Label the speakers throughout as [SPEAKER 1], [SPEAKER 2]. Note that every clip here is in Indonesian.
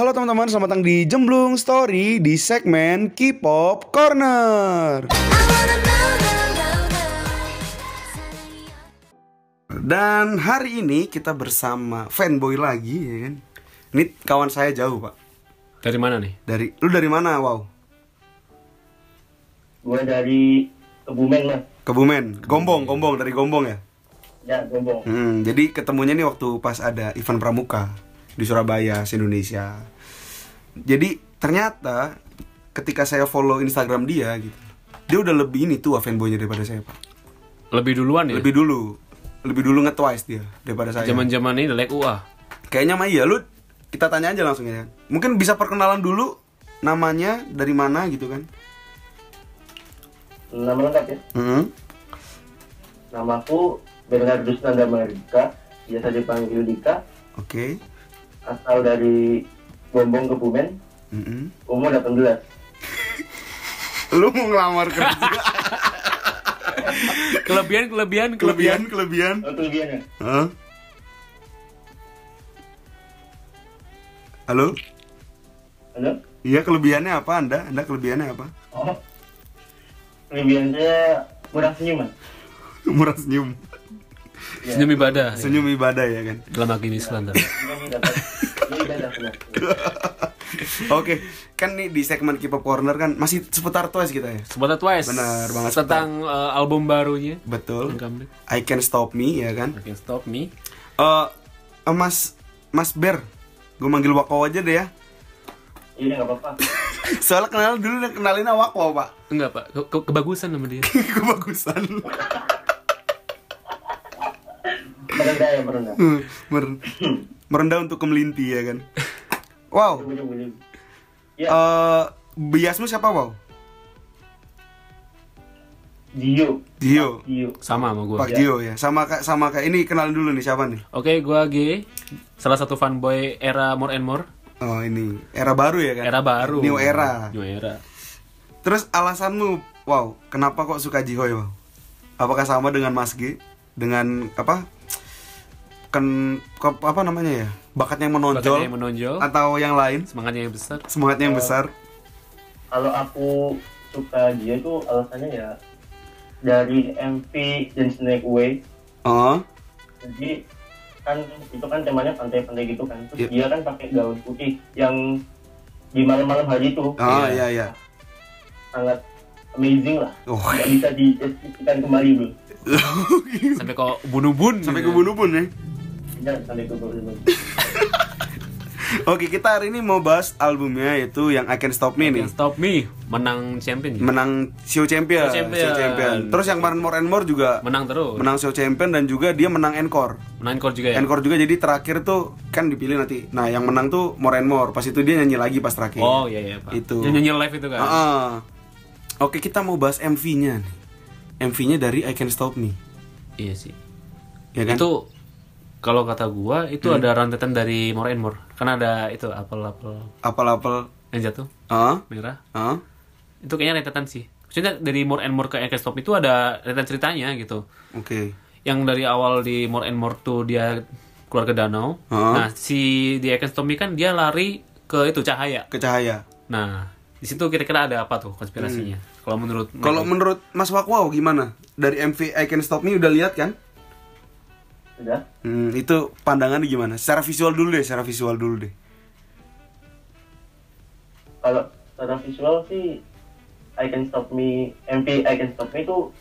[SPEAKER 1] Halo teman-teman, selamat datang di Jemblung Story di segmen K-pop Corner. Dan hari ini kita bersama fanboy lagi ya kan. Ini kawan saya jauh, Pak.
[SPEAKER 2] Dari mana nih?
[SPEAKER 1] Dari lu dari mana, Wow?
[SPEAKER 3] Gue dari Kebumen mas.
[SPEAKER 1] Kebumen, Gombong, Gombong dari Gombong ya.
[SPEAKER 3] Ya, Gombong.
[SPEAKER 1] Hmm, jadi ketemunya nih waktu pas ada event pramuka di Surabaya, Indonesia. Jadi ternyata ketika saya follow Instagram dia gitu, dia udah lebih ini tua fanboynya daripada saya pak.
[SPEAKER 2] Lebih duluan ya?
[SPEAKER 1] Lebih dulu, lebih dulu nge-twice dia daripada saya.
[SPEAKER 2] Zaman-zaman ini like UA.
[SPEAKER 1] Kayaknya mah iya lu kita tanya aja langsung ya. Mungkin bisa perkenalan dulu namanya dari mana gitu kan?
[SPEAKER 3] Nama lengkap ya.
[SPEAKER 1] Hmm.
[SPEAKER 3] Namaku Bernardus Nanda Mardika, biasa dipanggil Dika,
[SPEAKER 1] Oke.
[SPEAKER 3] Asal dari Gombong Kebumen,
[SPEAKER 1] Mm-mm.
[SPEAKER 3] umur 18.
[SPEAKER 1] Lu mau ngelamar kerja?
[SPEAKER 2] Kelebihan, kelebihan,
[SPEAKER 1] kelebihan, kelebihan.
[SPEAKER 3] Oh, kelebihannya.
[SPEAKER 1] Hah? Halo?
[SPEAKER 3] Halo?
[SPEAKER 1] Iya kelebihannya apa Anda? Anda kelebihannya apa?
[SPEAKER 3] Oh. Kelebihan saya murah senyuman.
[SPEAKER 1] Murah senyum.
[SPEAKER 3] Ya.
[SPEAKER 2] Senyum ibadah. ya.
[SPEAKER 1] Senyum ibadah ya kan.
[SPEAKER 2] Dalam agama Islam. tapi.
[SPEAKER 1] Oke, kan nih di segmen K-pop Corner kan masih seputar Twice kita ya.
[SPEAKER 2] Sebuah Twice.
[SPEAKER 1] Benar banget.
[SPEAKER 2] Tentang uh, album barunya.
[SPEAKER 1] Betul. I Can Stop Me ya kan.
[SPEAKER 2] I Can Stop Me.
[SPEAKER 1] Eh eh, Mas Mas Ber, gue manggil Wako aja deh ya.
[SPEAKER 3] Iya, nggak apa-apa.
[SPEAKER 1] Soalnya kenal dulu kenalin Wako pak.
[SPEAKER 2] Enggak pak, Ke- ke- kebagusan nama dia.
[SPEAKER 1] Kebagusan.
[SPEAKER 3] Merendah ya, merendah.
[SPEAKER 1] Mer- merendah untuk kemelinti ya kan. Wow.
[SPEAKER 3] Ya,
[SPEAKER 1] Eh biasmu siapa wow?
[SPEAKER 3] Dio.
[SPEAKER 1] Dio.
[SPEAKER 3] Dio.
[SPEAKER 2] Sama sama gue.
[SPEAKER 1] Pak Dio ya. Sama kayak sama kayak ini kenalin dulu nih siapa nih?
[SPEAKER 2] Oke, gua G. Salah satu fanboy era More and More.
[SPEAKER 1] Oh ini era baru ya kan?
[SPEAKER 2] Era baru.
[SPEAKER 1] New era.
[SPEAKER 2] New era.
[SPEAKER 1] Terus alasanmu, wow, kenapa kok suka Jihoy wow? Apakah sama dengan Mas G? Dengan apa? Kan ke- apa namanya ya? Bakatnya yang menonjol?
[SPEAKER 2] Bakatnya yang menonjol.
[SPEAKER 1] Atau yang lain?
[SPEAKER 2] Semangatnya yang besar.
[SPEAKER 1] Semangatnya yang besar?
[SPEAKER 3] kalau aku suka dia itu alasannya ya dari MV dan Snake Way
[SPEAKER 1] Oh,
[SPEAKER 3] jadi kan itu kan temanya pantai-pantai gitu kan terus
[SPEAKER 1] Iya.
[SPEAKER 3] dia kan pakai gaun putih yang di malam-malam hari itu
[SPEAKER 1] oh
[SPEAKER 2] Iya.
[SPEAKER 1] iya iya.
[SPEAKER 3] sangat amazing lah
[SPEAKER 1] Oh,
[SPEAKER 3] nggak bisa dideskripsikan kembali bro
[SPEAKER 2] Sampai kok bunubun.
[SPEAKER 1] sampai ke bunubun ya.
[SPEAKER 3] Jangan sampai ke bro
[SPEAKER 1] Oke, kita hari ini mau bahas albumnya yaitu yang I Can Stop Me nih.
[SPEAKER 2] Stop Me. Menang champion. ya?
[SPEAKER 1] Menang Show Champion.
[SPEAKER 2] Show Champion.
[SPEAKER 1] Terus yang kemarin More and More juga
[SPEAKER 2] Menang terus.
[SPEAKER 1] menang Show Champion dan juga dia menang Encore.
[SPEAKER 2] Menang encore juga ya.
[SPEAKER 1] Encore juga jadi terakhir tuh kan dipilih nanti. Nah, yang menang tuh More and More. Pas itu dia nyanyi lagi pas terakhir.
[SPEAKER 2] Oh iya iya pak.
[SPEAKER 1] Itu.
[SPEAKER 2] Yang nyanyi live itu kan.
[SPEAKER 1] Heeh. Oke, kita mau bahas MV-nya nih. MV-nya dari I Can Stop Me.
[SPEAKER 2] Iya sih.
[SPEAKER 1] Ya kan?
[SPEAKER 2] Itu kalau kata gua itu ada rantetan dari More and More. Kan ada itu apel-apel
[SPEAKER 1] apel-apel
[SPEAKER 2] yang jatuh
[SPEAKER 1] Heeh.
[SPEAKER 2] merah.
[SPEAKER 1] Heeh.
[SPEAKER 2] Itu kayaknya rentetan sih. Maksudnya dari More and More ke I Can Stop itu ada rentetan ceritanya gitu.
[SPEAKER 1] Oke.
[SPEAKER 2] Yang dari awal di More and More tuh dia keluar ke danau.
[SPEAKER 1] Heeh.
[SPEAKER 2] Nah, si di I Can Stop Me kan dia lari ke itu cahaya.
[SPEAKER 1] Ke cahaya.
[SPEAKER 2] Nah, di situ kira-kira ada apa tuh konspirasinya? Kalau menurut
[SPEAKER 1] Hmm. Kalau menurut Mas Wakwaw gimana? Dari MV I Can Stop Me udah lihat kan?
[SPEAKER 3] Sudah
[SPEAKER 1] Hmm, itu pandangannya gimana? Secara visual dulu deh, secara visual dulu deh.
[SPEAKER 3] kalau secara visual sih I Can Stop Me MV I Can Stop Me itu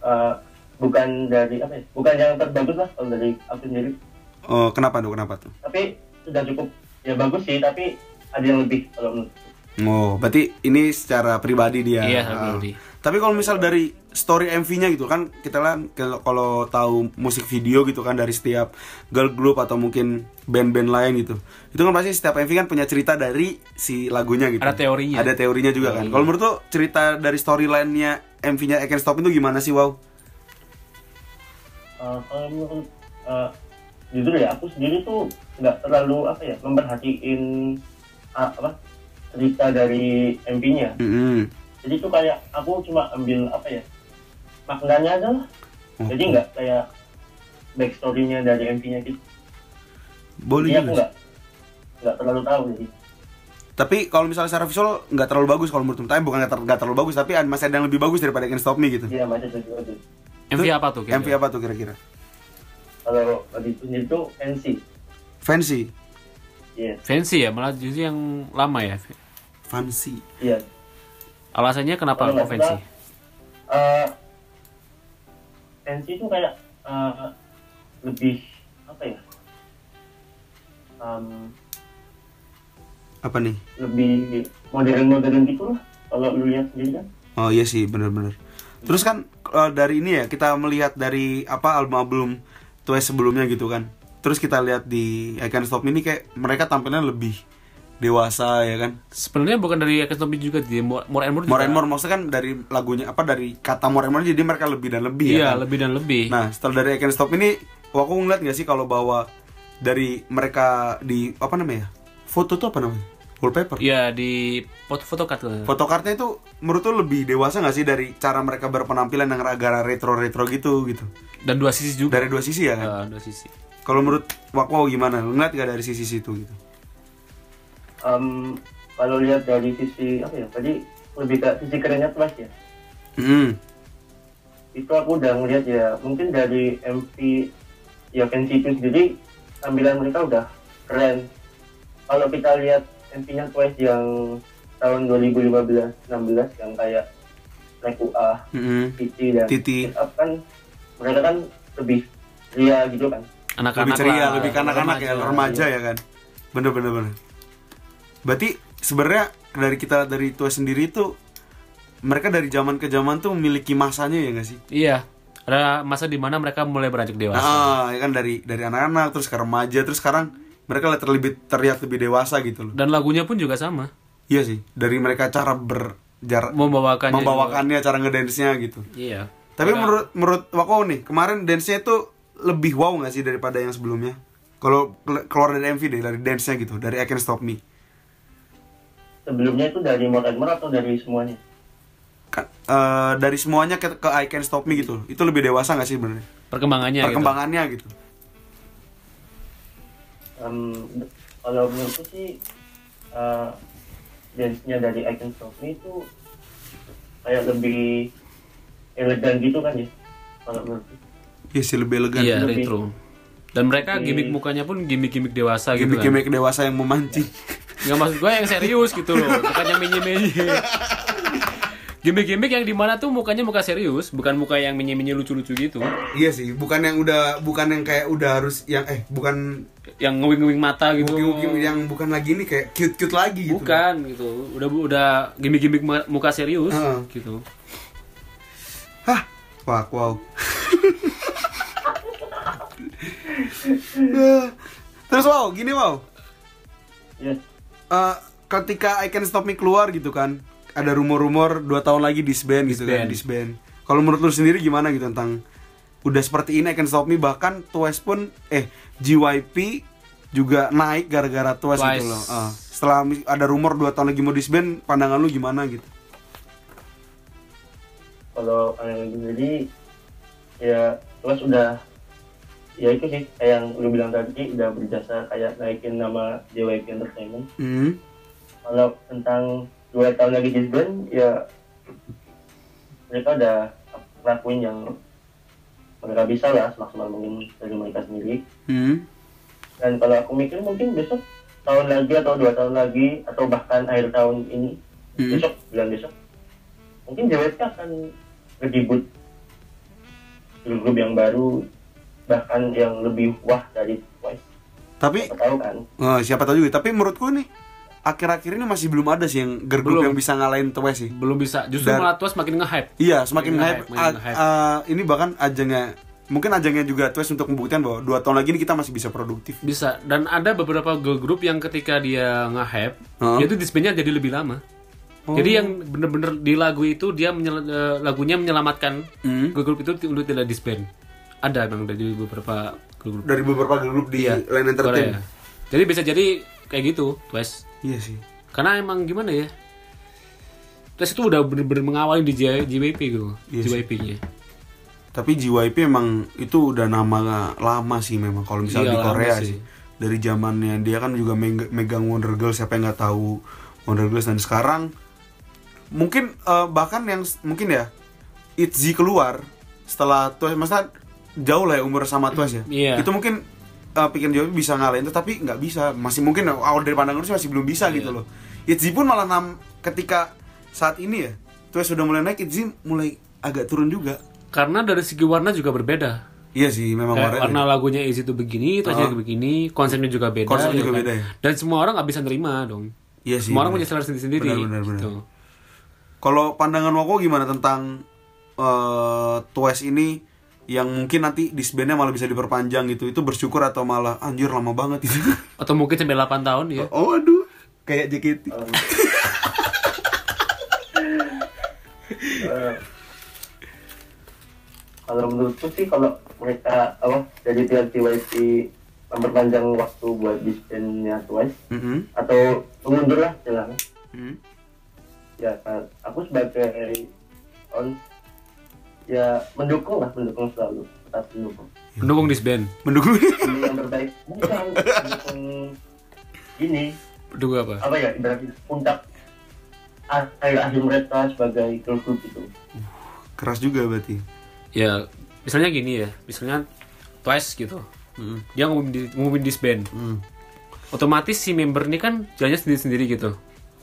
[SPEAKER 3] uh, bukan dari apa ya bukan yang terbagus lah kalau dari aku sendiri
[SPEAKER 1] Oh, kenapa tuh? Kenapa tuh?
[SPEAKER 3] tapi sudah cukup ya bagus sih tapi ada yang lebih kalau menurut
[SPEAKER 1] Oh, berarti ini secara pribadi dia.
[SPEAKER 2] Iya, pribadi.
[SPEAKER 1] Tapi kalau misal dari story MV-nya gitu kan, kita kan kalau- tahu musik video gitu kan dari setiap girl group atau mungkin band-band lain gitu. Itu kan pasti setiap MV kan punya cerita dari si lagunya gitu.
[SPEAKER 2] Ada teorinya.
[SPEAKER 1] Ada teorinya juga kan. Kalau menurut tuh cerita dari storyline-nya MV-nya I Can Stop itu gimana sih, Wow?
[SPEAKER 3] Uh, kalau menurut uh, jujur ya aku sendiri tuh nggak terlalu apa ya memperhatiin uh, apa cerita dari MV-nya
[SPEAKER 1] Mm-mm.
[SPEAKER 3] Jadi tuh kayak aku cuma ambil apa ya maknanya aja lah
[SPEAKER 1] Oh.
[SPEAKER 3] jadi nggak kayak backstory-nya dari MV-nya gitu
[SPEAKER 1] Boleh
[SPEAKER 3] Jadi aku nggak nggak terlalu tahu jadi
[SPEAKER 1] Tapi kalau misalnya secara visual nggak terlalu bagus kalau menurut tapi bukan nggak ter- nggak terlalu bagus tapi masih ada yang lebih bagus daripada Can't Stop Me gitu.
[SPEAKER 3] Iya masih ada juga tuh.
[SPEAKER 2] MV
[SPEAKER 1] Itu-
[SPEAKER 2] apa tuh? kira-kira?
[SPEAKER 1] MV apa tuh kira-kira?
[SPEAKER 3] Kalau tadi itu itu fancy.
[SPEAKER 1] Fancy.
[SPEAKER 3] Iya,
[SPEAKER 2] Fancy ya, malah justru yang lama ya.
[SPEAKER 1] Fancy.
[SPEAKER 3] iya.
[SPEAKER 2] Alasannya kenapa
[SPEAKER 3] Kalau
[SPEAKER 2] fancy?
[SPEAKER 3] eh, fancy itu kayak eh, lebih apa ya? Em,
[SPEAKER 1] Apa nih?
[SPEAKER 3] lebih modern-modern gitu lah. Kalau lu lihat sendiri kan.
[SPEAKER 1] Oh iya sih, bener-bener. Terus kan eh, dari ini ya kita melihat dari apa album-album Twice sebelumnya gitu kan. Terus kita lihat di I Can't Stop ini kayak mereka tampilnya lebih dewasa ya kan.
[SPEAKER 2] Sebenarnya bukan dari Me juga di More More and More.
[SPEAKER 1] More
[SPEAKER 2] juga.
[SPEAKER 1] and More maksudnya kan dari lagunya apa dari kata More and More jadi mereka lebih dan lebih
[SPEAKER 2] Iya,
[SPEAKER 1] ya kan.
[SPEAKER 2] lebih dan lebih.
[SPEAKER 1] Nah, setelah dari Can't Stop ini, aku ngeliat gak sih kalau bahwa dari mereka di apa namanya? Foto tuh apa namanya? Wallpaper.
[SPEAKER 2] Iya, di foto foto card tuh.
[SPEAKER 1] Fotokartnya itu menurut tuh lebih dewasa gak sih dari cara mereka berpenampilan yang agak retro-retro gitu gitu.
[SPEAKER 2] Dan dua sisi juga.
[SPEAKER 1] Dari dua sisi ya kan.
[SPEAKER 2] Eh, dua sisi.
[SPEAKER 1] Kalau menurut Wakwo gimana? Ngeliat gak dari sisi situ gitu?
[SPEAKER 3] Em, kalau lihat dari sisi apa ya? Tadi lebih ke sisi kerennya Twice ya.
[SPEAKER 1] Hmm.
[SPEAKER 3] Itu aku udah ngeliat ya. Mungkin dari MV ya fancy itu sendiri tampilan mereka udah keren. Kalau kita lihat MV-nya Twice yang tahun 2015-16 yang kayak Like UA,
[SPEAKER 1] Hmm.
[SPEAKER 3] Titi dan
[SPEAKER 1] Titi.
[SPEAKER 3] Up kan mereka kan lebih ria gitu kan.
[SPEAKER 2] Anak-anak
[SPEAKER 1] Lebih ceria,
[SPEAKER 2] lah.
[SPEAKER 1] lebih kanak-kanak ya, remaja ya kan. Bener bener bener. Berarti sebenarnya dari kita dari tua sendiri itu mereka dari zaman ke zaman tuh memiliki masanya ya gak sih?
[SPEAKER 2] Iya. Ada masa di mana mereka mulai beranjak dewasa.
[SPEAKER 1] Ah, ya kan dari dari anak-anak terus ke remaja terus sekarang mereka lihat terlebih terlihat lebih dewasa gitu loh.
[SPEAKER 2] Dan lagunya pun juga sama.
[SPEAKER 1] Iya sih, dari mereka cara berjarak
[SPEAKER 2] Membawakannya.
[SPEAKER 1] membawakannya, cara ngedance-nya gitu.
[SPEAKER 2] Iya.
[SPEAKER 1] Tapi
[SPEAKER 2] Karena-
[SPEAKER 1] menurut menurut Wako nih, kemarin dance-nya itu lebih wow nggak sih daripada yang sebelumnya? Kalau kelu- keluar dari MV deh, dari dance-nya gitu, dari I Can Stop Me.
[SPEAKER 3] Sebelumnya itu dari More and More atau dari semuanya?
[SPEAKER 1] Eh, dari semuanya ke, ke I Can Stop Me gitu. Itu lebih dewasa nggak sih sebenarnya?
[SPEAKER 2] perkembangannya gitu.
[SPEAKER 1] Perkembangannya gitu.
[SPEAKER 3] Em, kalau menurutku sih eh, dance-nya dari I Can Stop Me itu kayak lebih elegan gitu kan ya kalau menurutku
[SPEAKER 1] Iya sih lebih elegan.
[SPEAKER 2] Iya,
[SPEAKER 3] Lebih-
[SPEAKER 2] retro. Dan mereka gimmick mukanya pun gimmick-gimmick dewasa gitu kan.
[SPEAKER 1] Gimik-gimik dewasa yang memancing.
[SPEAKER 2] Nggak maksud gue yang serius gitu loh, bukan yang menye-menye. Gimmick-gimmick yang di mana tuh mukanya muka serius, bukan muka yang menye-menye lucu-lucu gitu.
[SPEAKER 1] iya sih, bukan yang udah bukan yang kayak udah harus yang eh bukan
[SPEAKER 2] Yang ngewing-ngewing mata gitu.
[SPEAKER 1] mungkin yang bukan lagi nih kayak cute-cute lagi gitu.
[SPEAKER 2] Bukan gitu. Udah udah gimmick-gimmick ma- muka serius
[SPEAKER 1] Heeh.
[SPEAKER 2] gitu.
[SPEAKER 1] Hah, wah, wow. Terus wow, gini wow.
[SPEAKER 3] ya
[SPEAKER 1] Eh, ketika I Can Stop Me keluar gitu kan, ada rumor-rumor dua tahun lagi disband gitu kan,
[SPEAKER 2] Disband.
[SPEAKER 1] Kalau menurut lu sendiri gimana gitu tentang udah seperti ini I Can Stop Me bahkan Twice pun eh JYP juga naik gara-gara Twice,
[SPEAKER 2] Twice.
[SPEAKER 1] gitu loh. Eh, setelah ada rumor dua tahun lagi mau disband, pandangan lu gimana gitu?
[SPEAKER 3] kalau yang jadi ya terus udah ya itu sih kayak yang lu bilang tadi udah berjasa kayak naikin nama JYP Entertainment
[SPEAKER 1] Hmm.
[SPEAKER 3] kalau tentang dua tahun lagi disband ya mereka udah lakuin yang mereka bisa lah semaksimal mungkin dari mereka sendiri
[SPEAKER 1] Hmm.
[SPEAKER 3] dan kalau aku mikir mungkin besok tahun lagi atau dua tahun lagi atau bahkan akhir tahun ini
[SPEAKER 1] Hmm.
[SPEAKER 3] besok bulan besok mungkin JWP akan ngedebut grup yang baru bahkan yang lebih wah dari Twice
[SPEAKER 1] Tapi
[SPEAKER 3] Siapa tahu kan
[SPEAKER 1] Eh, siapa tahu juga. Tapi menurutku nih akhir-akhir ini masih belum ada sih yang girl
[SPEAKER 2] Belum.
[SPEAKER 1] yang bisa ngalahin Twice sih.
[SPEAKER 2] Belum bisa. Justru
[SPEAKER 1] Dan-
[SPEAKER 2] malah Twice makin nge-hype.
[SPEAKER 1] Iya, semakin
[SPEAKER 2] Makin
[SPEAKER 1] hype.
[SPEAKER 2] nge-hype, makin
[SPEAKER 1] Ah,
[SPEAKER 2] nge-hype.
[SPEAKER 1] ah, ini bahkan ajangnya mungkin ajangnya juga Twice untuk membuktikan bahwa dua tahun lagi ini kita masih bisa produktif.
[SPEAKER 2] Bisa. Dan ada beberapa girl group yang ketika dia nge-hype,
[SPEAKER 1] Heeh.
[SPEAKER 2] itu disbandnya jadi lebih lama.
[SPEAKER 1] Oh.
[SPEAKER 2] Jadi yang bener-bener di lagu itu dia menyel- eh, lagunya menyelamatkan
[SPEAKER 1] Hmm.
[SPEAKER 2] girl group itu untuk tidak disband. Ada memang dari beberapa girl group.
[SPEAKER 1] Dari beberapa group di
[SPEAKER 2] Iya,
[SPEAKER 1] Line Entertain.
[SPEAKER 2] Korea. Jadi bisa jadi kayak gitu, Twice.
[SPEAKER 1] Iya sih.
[SPEAKER 2] Karena emang gimana ya? Twice itu udah bener-bener mengawali di JYP gitu,
[SPEAKER 1] Iya sih.
[SPEAKER 2] JYP-nya.
[SPEAKER 1] Tapi JYP emang itu udah nama lama sih memang kalau misalnya
[SPEAKER 2] Iya,
[SPEAKER 1] di Korea
[SPEAKER 2] sih.
[SPEAKER 1] sih. Dari zamannya dia kan juga meg- megang Wonder Girl siapa yang nggak tahu Wonder Girls dan sekarang mungkin eh, bahkan yang mungkin ya ITZY keluar setelah Twice maksudnya jauh lah ya umur sama Twice ya.
[SPEAKER 2] Iya.
[SPEAKER 1] Itu mungkin eh, pikiran jauh bisa ngalahin itu tapi nggak bisa. Masih mungkin awal dari pandangan sih masih belum bisa gitu loh. ITZY pun malah nam ketika saat ini ya Twice sudah mulai naik ITZY mulai agak turun juga.
[SPEAKER 2] Karena dari segi warna juga berbeda.
[SPEAKER 1] Iya sih memang
[SPEAKER 2] Kayak
[SPEAKER 1] warnanya
[SPEAKER 2] warna lagunya Easy itu begini, itu
[SPEAKER 1] Ah.
[SPEAKER 2] begini, konsepnya juga beda.
[SPEAKER 1] Konsepnya juga
[SPEAKER 2] kan?
[SPEAKER 1] beda ya.
[SPEAKER 2] Dan semua orang nggak bisa nerima dong.
[SPEAKER 1] Iya sih.
[SPEAKER 2] semua orang punya selera sendiri-sendiri.
[SPEAKER 1] Benar, benar, benar.
[SPEAKER 2] gitu.
[SPEAKER 1] Kalau pandangan Woko gimana tentang eh Twice ini yang mungkin nanti disbandnya malah bisa diperpanjang gitu itu bersyukur atau malah anjir lama banget itu
[SPEAKER 2] Atau mungkin sampai 8 tahun ya.
[SPEAKER 1] oh aduh kayak JKT
[SPEAKER 3] Um, eh, kalau menurutku sih kalau mereka apa jadi pihak TYP memperpanjang waktu buat disbandnya Twice
[SPEAKER 1] Mhm.
[SPEAKER 3] atau mengundur lah jelas
[SPEAKER 1] Mhm.
[SPEAKER 3] ya kan aku sebagai on ya mendukung lah mendukung selalu tetap mendukung
[SPEAKER 2] Mendukung disband.
[SPEAKER 1] mendukung
[SPEAKER 3] ini yang terbaik bukan mendukung ini
[SPEAKER 2] Mendukung apa?
[SPEAKER 3] apa ya ibaratnya puncak akhir akhir mereka sebagai girl group itu
[SPEAKER 1] keras juga berarti
[SPEAKER 2] Ya, misalnya gini ya. Misalnya Twice gitu.
[SPEAKER 1] Mhm.
[SPEAKER 2] Dia ngumumin, di- ngumumin disband.
[SPEAKER 1] Mhm.
[SPEAKER 2] Otomatis si member ini kan jalannya sendiri-sendiri gitu.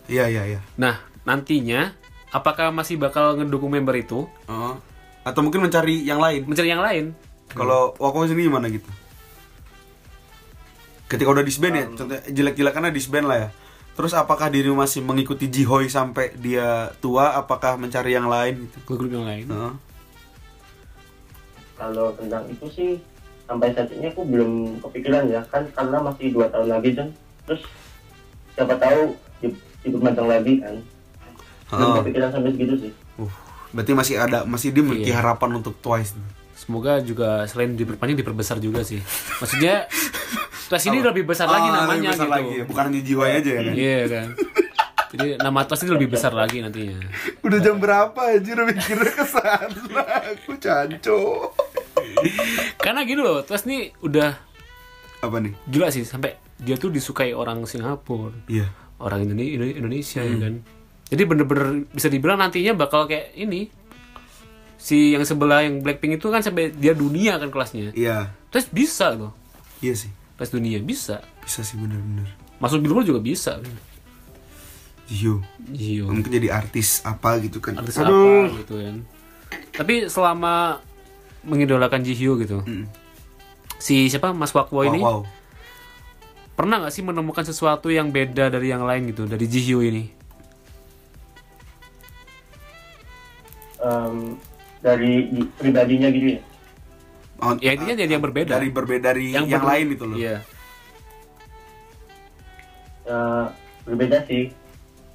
[SPEAKER 1] iya iya iya
[SPEAKER 2] Nah, nantinya apakah masih bakal ngedukung member itu
[SPEAKER 1] Oh. Atau mungkin mencari yang lain.
[SPEAKER 2] Mencari yang lain?
[SPEAKER 1] kalau Woko sendiri gimana gitu? Ketika udah disband ya contoh jelek-jelekannya disband lah ya. Terus apakah dirimu masih mengikuti Jihoy sampai dia tua? Apakah mencari yang lain gitu?
[SPEAKER 2] Ke grup yang lain.
[SPEAKER 1] Heeh.
[SPEAKER 3] kalau tentang itu sih sampai saat ini aku belum kepikiran ya. Kan karena masih dua tahun lagi dan terus siapa tahu di- diperpanjang lagi kan. Belum
[SPEAKER 1] Heeh.
[SPEAKER 3] kepikiran sampai segitu sih.
[SPEAKER 1] Uh, berarti masih ada masih dia memiliki
[SPEAKER 2] Iya.
[SPEAKER 1] harapan untuk Twice.
[SPEAKER 2] Semoga juga selain diperpanjang diperbesar juga sih. Maksudnya Twice ini lebih besar lagi
[SPEAKER 1] Ah,
[SPEAKER 2] namanya
[SPEAKER 1] lebih besar
[SPEAKER 2] gitu.
[SPEAKER 1] lagi ya, bukan hanya Jihoy aja ya. kan?
[SPEAKER 2] Iya kan. Jadi nama Twice ini lebih besar lagi nantinya.
[SPEAKER 1] Udah jam berapa anjir mikirnya ke sana. Aku canco.
[SPEAKER 2] Karena gini loh, Twice ini udah
[SPEAKER 1] Apa nih?
[SPEAKER 2] gila sih sampai dia tuh disukai orang Singapura,
[SPEAKER 1] Iya.
[SPEAKER 2] orang Indone- Indo- Indonesia
[SPEAKER 1] Hmm.
[SPEAKER 2] ya kan. Jadi bener-bener bisa dibilang nantinya bakal kayak ini. Si yang sebelah yang Blackpink itu kan sampai dia dunia kan kelasnya.
[SPEAKER 1] Iya.
[SPEAKER 2] Terus bisa tuh.
[SPEAKER 1] Iya sih.
[SPEAKER 2] Kelas dunia bisa.
[SPEAKER 1] Bisa sih bener-bener.
[SPEAKER 2] Masuk Billboard juga bisa.
[SPEAKER 1] Jiho.
[SPEAKER 2] Iya.
[SPEAKER 1] Mungkin jadi artis apa gitu kan.
[SPEAKER 2] artis
[SPEAKER 1] Aduh.
[SPEAKER 2] apa gitu kan tapi selama mengidolakan Jihyo gitu
[SPEAKER 1] Mm.
[SPEAKER 2] si siapa Mas Wakwo
[SPEAKER 1] Wow,
[SPEAKER 2] ini
[SPEAKER 1] wow.
[SPEAKER 2] pernah nggak sih menemukan sesuatu yang beda dari yang lain gitu dari Jihyo ini
[SPEAKER 3] Em, dari di- pribadinya gitu ya?
[SPEAKER 1] Oh,
[SPEAKER 2] ya intinya jadi yang berbeda.
[SPEAKER 1] Dari berbeda dari yang,
[SPEAKER 2] ber-
[SPEAKER 1] lain itu loh.
[SPEAKER 2] iya.
[SPEAKER 3] Ya, berbeda sih.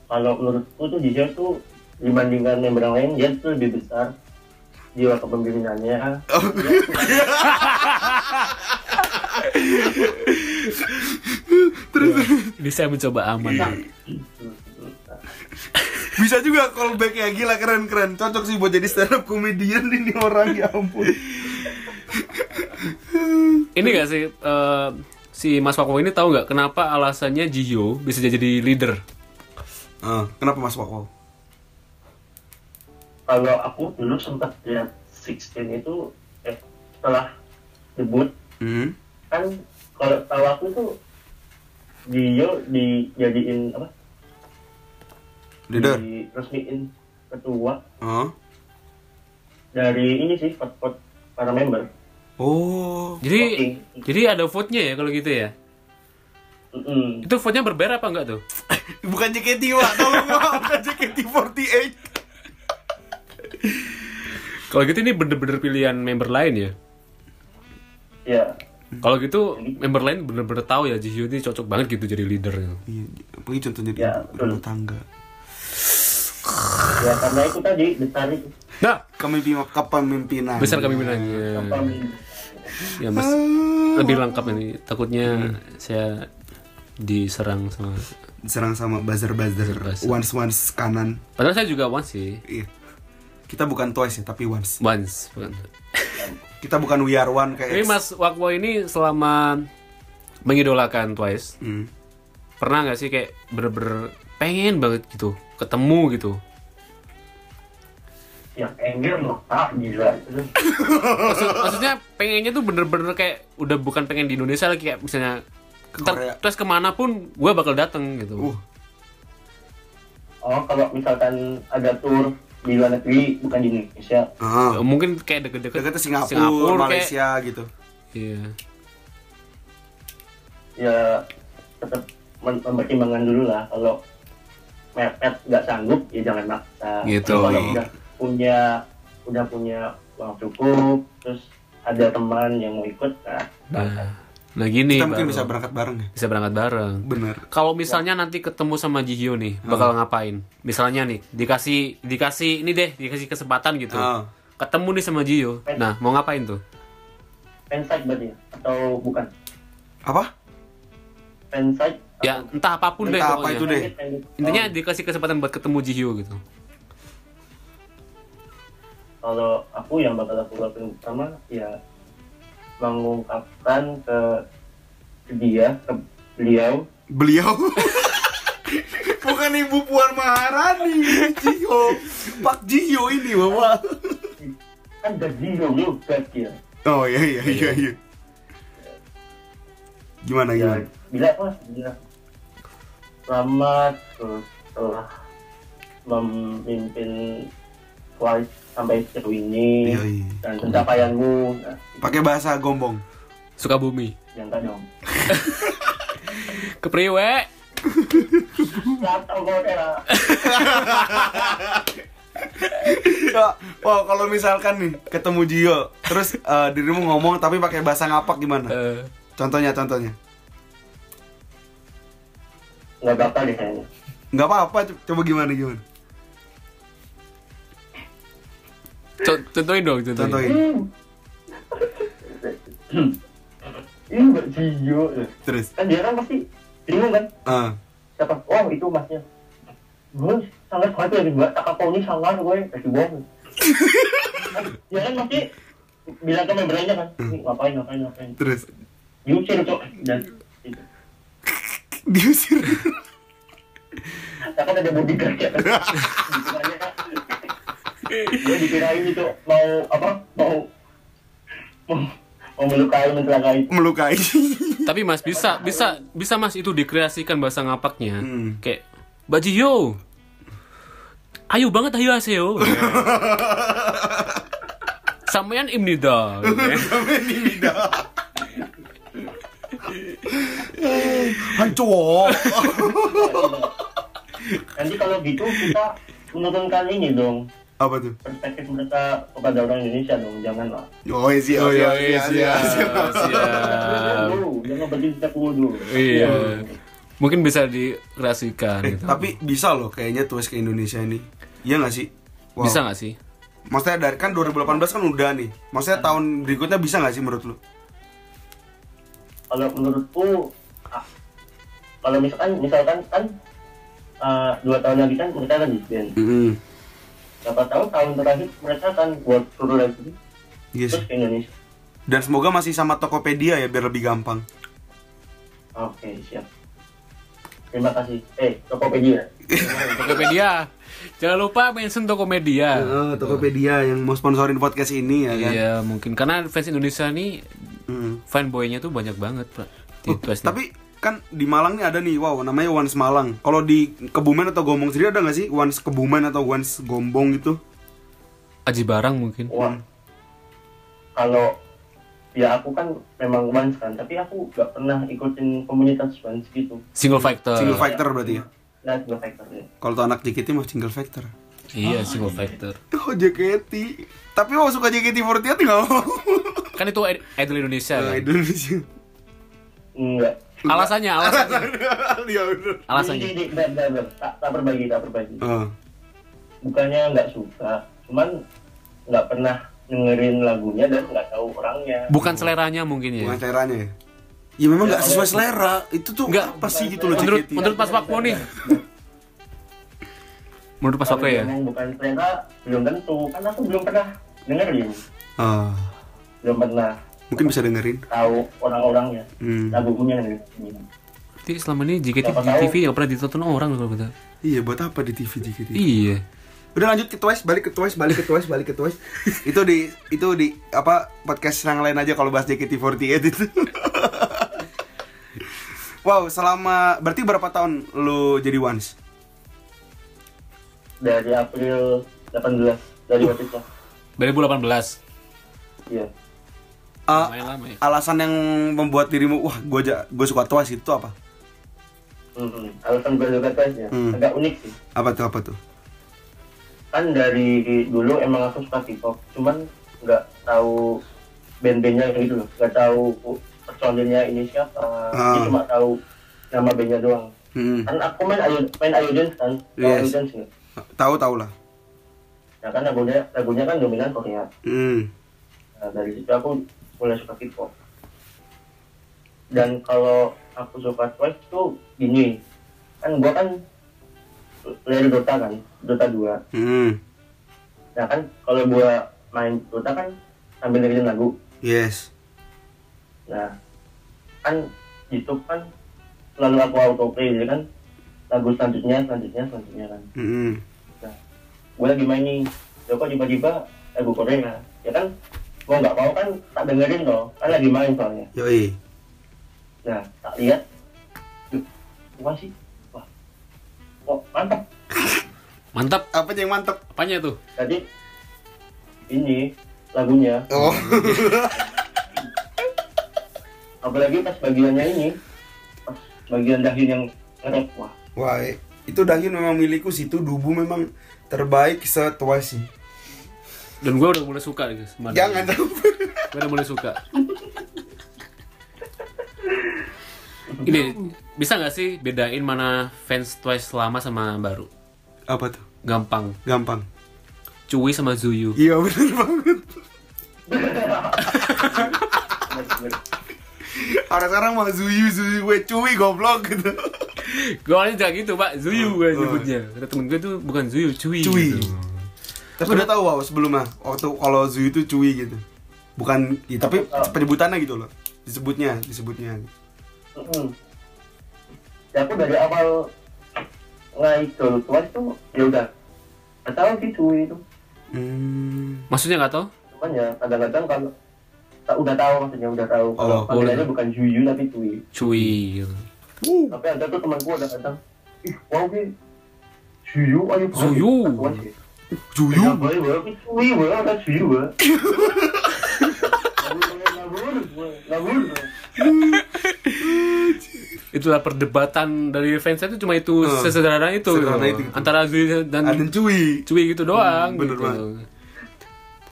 [SPEAKER 3] Kalau menurutku tuh Jisoo tuh dibandingkan member yang lain dia tuh lebih besar. Jiwa kepemimpinannya.
[SPEAKER 2] Ini saya mencoba aman.
[SPEAKER 1] Bisa juga callback ya gila keren keren. Cocok sih buat jadi stand up comedian ini orang ya ampun.
[SPEAKER 2] ini gak sih eh, si Mas Wakwo ini tahu nggak kenapa alasannya Jihyo bisa jadi leader
[SPEAKER 1] Ah, kenapa Mas Wow?
[SPEAKER 3] kalau aku dulu sempat lihat 16 itu eh setelah debut
[SPEAKER 1] Hmm.
[SPEAKER 3] kan kalau tahu aku tuh dia dijadiin apa
[SPEAKER 1] Leader.
[SPEAKER 3] diresmiin ketua
[SPEAKER 1] Ah.
[SPEAKER 3] dari ini sih vote para member
[SPEAKER 1] Oh.
[SPEAKER 2] jadi
[SPEAKER 3] Voting.
[SPEAKER 2] jadi ada vote-nya ya kalau gitu ya
[SPEAKER 3] Mm-mm.
[SPEAKER 2] itu vote-nya berbeda apa enggak tuh
[SPEAKER 1] Bukan JKT, Wak. Tolong, Wak. Bukan JKT48.
[SPEAKER 2] kalau gitu ini bener-bener pilihan member lain ya
[SPEAKER 3] ya
[SPEAKER 2] Kalau gitu member lain bener-bener tahu ya Jihyo ini cocok banget gitu jadi leader gitu.
[SPEAKER 1] Iya, apalagi contoh jadi
[SPEAKER 3] Ya,
[SPEAKER 1] rumah tangga.
[SPEAKER 3] Ya karena itu tadi besar itu
[SPEAKER 2] Nah,
[SPEAKER 1] Kepemimpinan, kepemimpinan.
[SPEAKER 2] besar kami menanya.
[SPEAKER 3] apa
[SPEAKER 2] Ya mas, lebih lengkap ini. Takutnya saya diserang sama.
[SPEAKER 1] Diserang sama buzzer-buzzer.
[SPEAKER 2] Buzzer-buzzer.
[SPEAKER 1] Once-once kanan.
[SPEAKER 2] Padahal saya juga once sih.
[SPEAKER 1] Iya. Kita bukan twice ya, tapi once.
[SPEAKER 2] Once. bukan.
[SPEAKER 1] Kita bukan we are one
[SPEAKER 2] Tapi
[SPEAKER 1] kayak
[SPEAKER 2] Mas Wakwo ini selama mengidolakan Twice,
[SPEAKER 1] Hmm.
[SPEAKER 2] pernah nggak sih kayak bener-bener pengen banget gitu ketemu gitu
[SPEAKER 3] yang engger loh ah gila
[SPEAKER 2] Maksud, maksudnya pengennya tuh bener-bener kayak udah bukan pengen di Indonesia lagi kayak misalnya
[SPEAKER 1] Korea.
[SPEAKER 2] terus ke mana pun gue bakal dateng gitu
[SPEAKER 1] Uh,
[SPEAKER 3] oh kalau misalkan ada tour di luar negeri bukan di Indonesia
[SPEAKER 1] ah.
[SPEAKER 2] mungkin kayak deket-deket
[SPEAKER 1] Deket Singapura,
[SPEAKER 2] kayak-
[SPEAKER 1] Malaysia gitu.
[SPEAKER 2] iya
[SPEAKER 3] ya tetap mem- mempertimbangkan dulu lah kalau mepet nggak sanggup ya jangan maksa
[SPEAKER 2] Gitu.
[SPEAKER 3] kalau
[SPEAKER 1] Iya.
[SPEAKER 3] udah punya udah punya uang cukup terus ada teman yang mau ikut nah,
[SPEAKER 2] nah, nah gini
[SPEAKER 1] Kita mungkin
[SPEAKER 2] baru.
[SPEAKER 1] bisa berangkat bareng ya.
[SPEAKER 2] bisa berangkat bareng
[SPEAKER 1] Bener.
[SPEAKER 2] kalau misalnya nanti ketemu sama Jihyo nih bakal ngapain misalnya nih dikasih dikasih ini deh dikasih kesempatan gitu
[SPEAKER 1] Ah.
[SPEAKER 2] ketemu nih sama Jihyo nah mau ngapain tuh
[SPEAKER 3] fansite berarti ya? atau bukan
[SPEAKER 1] Apa?
[SPEAKER 3] fansite
[SPEAKER 2] ya entah apa pun deh
[SPEAKER 1] Entah apa
[SPEAKER 2] pokoknya
[SPEAKER 1] itu deh.
[SPEAKER 2] intinya dikasih kesempatan buat ketemu Jihyo gitu
[SPEAKER 3] kalau aku yang bakal aku lakukan pertama ya mengungkapkan ke, ke dia ke beliau
[SPEAKER 1] Beliau. Bukan Ibu Puan Maharani, Jihyo. Pak Jihyo ini, Bapak.
[SPEAKER 3] kan gaji juga dia
[SPEAKER 1] Oh iya iya iya iya. Gimana
[SPEAKER 3] ya
[SPEAKER 1] gimana?
[SPEAKER 3] bila apa bila selamat terus telah memimpin Twice sampai sejauh ini
[SPEAKER 1] iya.
[SPEAKER 3] dan pencapaianmu nah,
[SPEAKER 1] Pakai bahasa gombong.
[SPEAKER 2] Sukabumi
[SPEAKER 3] yang tak dong
[SPEAKER 2] kepriwe
[SPEAKER 1] Ya, oh kalau misalkan nih ketemu Jio, terus eh, dirimu ngomong tapi pakai bahasa ngapak gimana?
[SPEAKER 2] Eh,
[SPEAKER 1] Contohnya contohnya.
[SPEAKER 3] nggak bakal deh kayaknya
[SPEAKER 1] Nggak apa-apa, co- coba gimana gimana?
[SPEAKER 2] Contohin dong contohin,
[SPEAKER 1] Contohin.
[SPEAKER 3] Hmm. ini mbak Gio
[SPEAKER 1] Terus.
[SPEAKER 3] kan dia kan pasti bingung kan?
[SPEAKER 1] Ah.
[SPEAKER 3] siapa? Oh itu masnya. Gue sangat kuat ya mbak tak kau ini sangat gue kasih bohong ya kan pasti bilang ke membernya kan? "Ini ngapain ngapain ngapain?
[SPEAKER 1] Terus?
[SPEAKER 3] Diusir cok. Dan itu.
[SPEAKER 1] Diusir.
[SPEAKER 3] takut ada bodyguard ya. Dikiranya, gue dikirain itu mau apa mau mau mau melukai mencelakai
[SPEAKER 1] Melukai.
[SPEAKER 2] tapi mas bisa bisa bisa mas itu dikreasikan bahasa ngapaknya
[SPEAKER 1] Hmm.
[SPEAKER 2] kayak Bajiyo ayo banget ayo aseo Sampean imnida
[SPEAKER 1] Sampai di lidah. Hancur.
[SPEAKER 3] nanti kalau gitu kita menurunkan ini dong
[SPEAKER 1] Apa tuh?
[SPEAKER 3] perspektif mereka kepada orang Indonesia dong jangan lah
[SPEAKER 1] Oh iya sih, oh iya iya iya.
[SPEAKER 2] siap siap
[SPEAKER 3] dulu jangan berdiri setiap dulu
[SPEAKER 2] iya mungkin bisa dikreasikan
[SPEAKER 1] Eh,
[SPEAKER 2] gitu.
[SPEAKER 1] tapi bisa loh kayaknya tulis ke Indonesia ini. Iya nggak sih? Wow.
[SPEAKER 2] bisa nggak sih
[SPEAKER 1] Maksudnya dari kan 2018 kan udah nih. Maksudnya tahun berikutnya bisa nggak sih menurut lu?
[SPEAKER 3] kalau menurutku ah, kalau misalkan misalkan kan ah, dua tahun lagi kan mereka kan
[SPEAKER 1] Mm
[SPEAKER 3] siapa tahu tahun terakhir mereka akan buat tour lagi.
[SPEAKER 1] Iya
[SPEAKER 3] terus ke Indonesia.
[SPEAKER 1] Dan semoga masih sama Tokopedia ya biar lebih gampang.
[SPEAKER 3] oke siap. Terima kasih. Eh Tokopedia.
[SPEAKER 2] Tokopedia. Jangan lupa mention Tokopedia.
[SPEAKER 1] Eh, Tokopedia yang mau sponsorin podcast ini ya kan.
[SPEAKER 2] iya mungkin. Karena fans Indonesia nih
[SPEAKER 1] Mm.
[SPEAKER 2] fanboynya tuh banyak banget pak.
[SPEAKER 1] Oh, tapi kan di Malang nih ada nih, wow, namanya Once Malang. Kalau di Kebumen atau Gombong sendiri ada nggak sih Once Kebumen atau Once Gombong gitu?
[SPEAKER 2] Aji Barang mungkin
[SPEAKER 3] wah kalau ya aku kan memang once kan tapi aku gak pernah ikutin komunitas once gitu
[SPEAKER 2] single factor
[SPEAKER 1] Single Factor berarti ya.
[SPEAKER 3] nah single factor ya
[SPEAKER 1] Kalau tuh anak JKT mah Single Factor.
[SPEAKER 2] iya single factor
[SPEAKER 1] Oh JKT. Tapi mau suka JKT48 nggak mau.
[SPEAKER 2] kan itu id- idol Indonesia
[SPEAKER 1] Nah,
[SPEAKER 2] kan?
[SPEAKER 1] Indonesia.
[SPEAKER 3] enggak
[SPEAKER 2] alasannya alasannya.
[SPEAKER 1] Iya bener.
[SPEAKER 2] alasannya.
[SPEAKER 3] Ini, ini, bentar, bentar, tak, tak berbagi tak berbagi.
[SPEAKER 1] Oh.
[SPEAKER 3] bukannya nggak suka cuman nggak pernah dengerin lagunya dan nggak tahu orangnya.
[SPEAKER 2] Bukan seleranya mungkin ya?
[SPEAKER 1] Bukan seleranya ya. Ya memang nggak
[SPEAKER 3] Ya,
[SPEAKER 1] sesuai selera. Itu tuh
[SPEAKER 2] Nggak,
[SPEAKER 1] apa sih gitu loh
[SPEAKER 2] menurut menurut Mas Wakmo nih. Menurut
[SPEAKER 3] kalau
[SPEAKER 2] Wakmo ya?
[SPEAKER 3] Bukan selera belum tentu. Kan aku belum pernah dengerin.
[SPEAKER 1] Ah,
[SPEAKER 3] belum pernah
[SPEAKER 1] mungkin bisa dengerin.
[SPEAKER 3] tahu orang-orangnya
[SPEAKER 1] Hmm.
[SPEAKER 3] lagunya gitu
[SPEAKER 2] Berarti selama ini JKT
[SPEAKER 3] Siapa
[SPEAKER 2] di. TV nggak pernah ditonton orang loh kalau kata.
[SPEAKER 1] Iya, buat apa di TV JKT?
[SPEAKER 2] Iya.
[SPEAKER 1] Udah lanjut ke Twice, balik ke Twice, balik ke Twice, balik ke Twice. itu di itu di apa podcast yang lain aja kalau bahas JKT48 itu. wow, selama berarti berapa tahun lu jadi Once?
[SPEAKER 3] dari April 18 dari waktu itu
[SPEAKER 2] 2018.
[SPEAKER 3] iya
[SPEAKER 1] Uh,
[SPEAKER 2] lama ya.
[SPEAKER 1] alasan yang membuat dirimu wah gue gue suka Twice itu apa?
[SPEAKER 3] Hmm, alasan gue suka Twice ya
[SPEAKER 1] Hmm.
[SPEAKER 3] agak unik sih
[SPEAKER 1] Apa tuh apa tuh?
[SPEAKER 3] kan dari dulu emang aku suka K-pop cuman nggak tahu band-bandnya gitu loh nggak tahu personilnya ini siapa
[SPEAKER 1] Ah.
[SPEAKER 3] Jadi cuma tahu nama bandnya doang
[SPEAKER 1] Hmm.
[SPEAKER 3] kan aku main ayo main ayo dance kan
[SPEAKER 1] Yes.
[SPEAKER 3] ayo dance nggak?
[SPEAKER 1] Tahu tahu lah.
[SPEAKER 3] nah kan lagunya lagunya kan dominan Korea
[SPEAKER 1] Hmm.
[SPEAKER 3] nah, dari situ aku mulai suka K-pop. Dan kalau aku suka Twice tuh gini kan gua kan dari Dota kan Dota 2
[SPEAKER 1] Hmm.
[SPEAKER 3] nah kan kalau gua main Dota kan sambil dengerin lagu.
[SPEAKER 1] Yes.
[SPEAKER 3] nah kan YouTube kan selalu aku autoplay jadi kan? Lagu selanjutnya selanjutnya selanjutnya kan.
[SPEAKER 1] Hmm.
[SPEAKER 3] nah gue lagi main nih. Ya kok tiba-tiba lagu Korea ya kan mau nggak mau kan tak dengerin loh kan lagi main soalnya
[SPEAKER 1] Yoi.
[SPEAKER 3] nah tak lihat Duh, wah sih wah kok mantap
[SPEAKER 2] Mantap.
[SPEAKER 1] Apa yang mantep?
[SPEAKER 2] Apanya tuh?
[SPEAKER 3] tadi ini lagunya
[SPEAKER 1] Oh.
[SPEAKER 3] apalagi pas bagiannya ini pas bagian dahin yang nge-rap wah
[SPEAKER 1] Wah, itu Dahyun memang milikku sih. Itu Dubu memang terbaik se Twice sih.
[SPEAKER 2] Dan gue udah mulai suka guys. sama.
[SPEAKER 1] Jangan dong.
[SPEAKER 2] Gue udah mulai suka. Ini bisa nggak sih bedain mana fans Twice lama sama baru?
[SPEAKER 1] Apa tuh?
[SPEAKER 2] Gampang.
[SPEAKER 1] Gampang.
[SPEAKER 2] Cui sama Zuyu.
[SPEAKER 1] Iya bener banget. Orang sekarang mah Zuyu Zuyu gue cuy goblok gitu.
[SPEAKER 2] Gue awalnya jangan gitu pak, Zuyu gue nyebutnya. Kata temen gue tuh bukan Zuyu, Cui.
[SPEAKER 1] Cui.
[SPEAKER 2] gitu.
[SPEAKER 1] Tapi udah tahu wow sebelumnya waktu kalau Zuyu itu cuy gitu. Bukan, ya, tapi penyebutannya gitu loh. Disebutnya, disebutnya.
[SPEAKER 3] Mm-mm. ya aku dari awal ngidol Twice tuh ya udah nggak tahu sih cuy itu
[SPEAKER 1] Hmm.
[SPEAKER 2] Maksudnya nggak tau?
[SPEAKER 3] cuman ya kadang-kadang kalau tak udah tahu maksudnya udah tahu kalau
[SPEAKER 1] Oh,
[SPEAKER 3] panggilannya bukan Juyu tapi cuy
[SPEAKER 2] Cui. Gitu.
[SPEAKER 3] tapi ada tuh temanku ada kadang ih wow ki Juyu ayo banget."
[SPEAKER 2] Zuyu.
[SPEAKER 3] Aku kan sih,
[SPEAKER 1] Juyu.
[SPEAKER 3] "Ya, boleh boleh ki cuy boleh ada Juyu boleh Ngabur, ngabur, ngabur.
[SPEAKER 2] Itulah perdebatan dari fans itu cuma itu
[SPEAKER 1] Hmm.
[SPEAKER 2] sesederhana itu.
[SPEAKER 1] Sederhana
[SPEAKER 2] gitu.
[SPEAKER 1] itu, gitu.
[SPEAKER 2] Antara Zuyu dan
[SPEAKER 1] Ada cuy.
[SPEAKER 2] Cui gitu doang.
[SPEAKER 1] bener
[SPEAKER 2] gitu.
[SPEAKER 1] banget.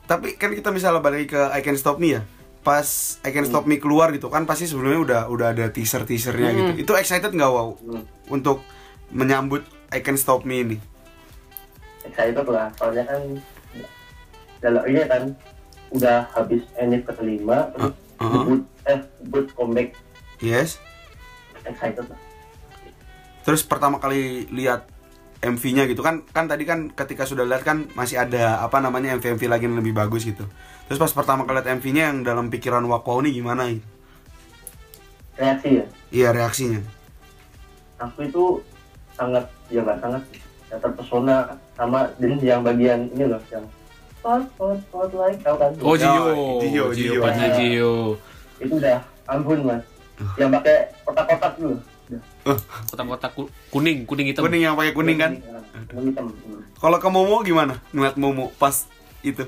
[SPEAKER 1] Tapi kan kita misalnya balik ke I Can Stop Me ya. Pas I Can Stop Me keluar gitu kan pasti sebelumnya udah udah ada teaser teasernya gitu. Itu excited nggak wow
[SPEAKER 3] Hmm.
[SPEAKER 1] untuk menyambut I Can Stop Me ini?
[SPEAKER 3] Excited lah soalnya kan dalam ini kan udah habis ke kelima terus
[SPEAKER 1] Ah, ah.
[SPEAKER 3] debut eh debut comeback
[SPEAKER 1] Yes.
[SPEAKER 3] excited lah
[SPEAKER 1] Terus pertama kali lihat MV-nya gitu kan kan tadi kan ketika sudah lihat kan masih ada apa namanya MV MV lagi yang lebih bagus gitu. Terus pas pertama kali lihat MV-nya yang dalam pikiran Wakwa ini gimana? gitu?
[SPEAKER 3] reaksi ya
[SPEAKER 1] Iya reaksinya.
[SPEAKER 3] aku itu sangat ya nggak sangat ya terpesona sama dan yang bagian ini loh yang spot spot spot like tahu kan
[SPEAKER 2] Oh Jio,
[SPEAKER 1] Oh, Jio, Jio.
[SPEAKER 2] partnya Jio.
[SPEAKER 3] itu udah ampun mas yang pakai kotak-kotak dulu Udah.
[SPEAKER 2] Kotak-kotak ku- kuning, kuning hitam.
[SPEAKER 1] Kuning yang pakai kuning kan?
[SPEAKER 3] kuning hitam Hmm.
[SPEAKER 1] Kalau ke Momo gimana? Ngeliat Momo pas itu.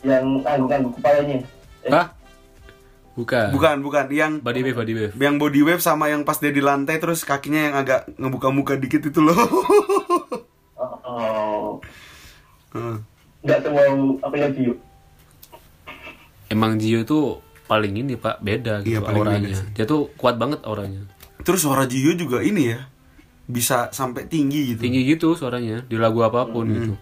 [SPEAKER 3] yang angguk-angguk kepalanya Eh,
[SPEAKER 2] Hah? Bukan.
[SPEAKER 1] Bukan, bukan. Yang
[SPEAKER 2] Body wave, body wave.
[SPEAKER 1] yang body wave sama yang pas dia di lantai terus kakinya yang agak ngebuka muka dikit itu loh.
[SPEAKER 3] oh.
[SPEAKER 1] Heeh.
[SPEAKER 3] nggak semua aku yang Jio
[SPEAKER 2] Emang Jio tuh paling ini pak beda gitu
[SPEAKER 1] Iya,
[SPEAKER 2] auranya.
[SPEAKER 1] beda.
[SPEAKER 2] Dia tuh kuat banget auranya.
[SPEAKER 1] Terus suara Jio juga ini ya. Bisa sampai tinggi gitu.
[SPEAKER 2] Tinggi gitu suaranya di lagu apa pun gitu.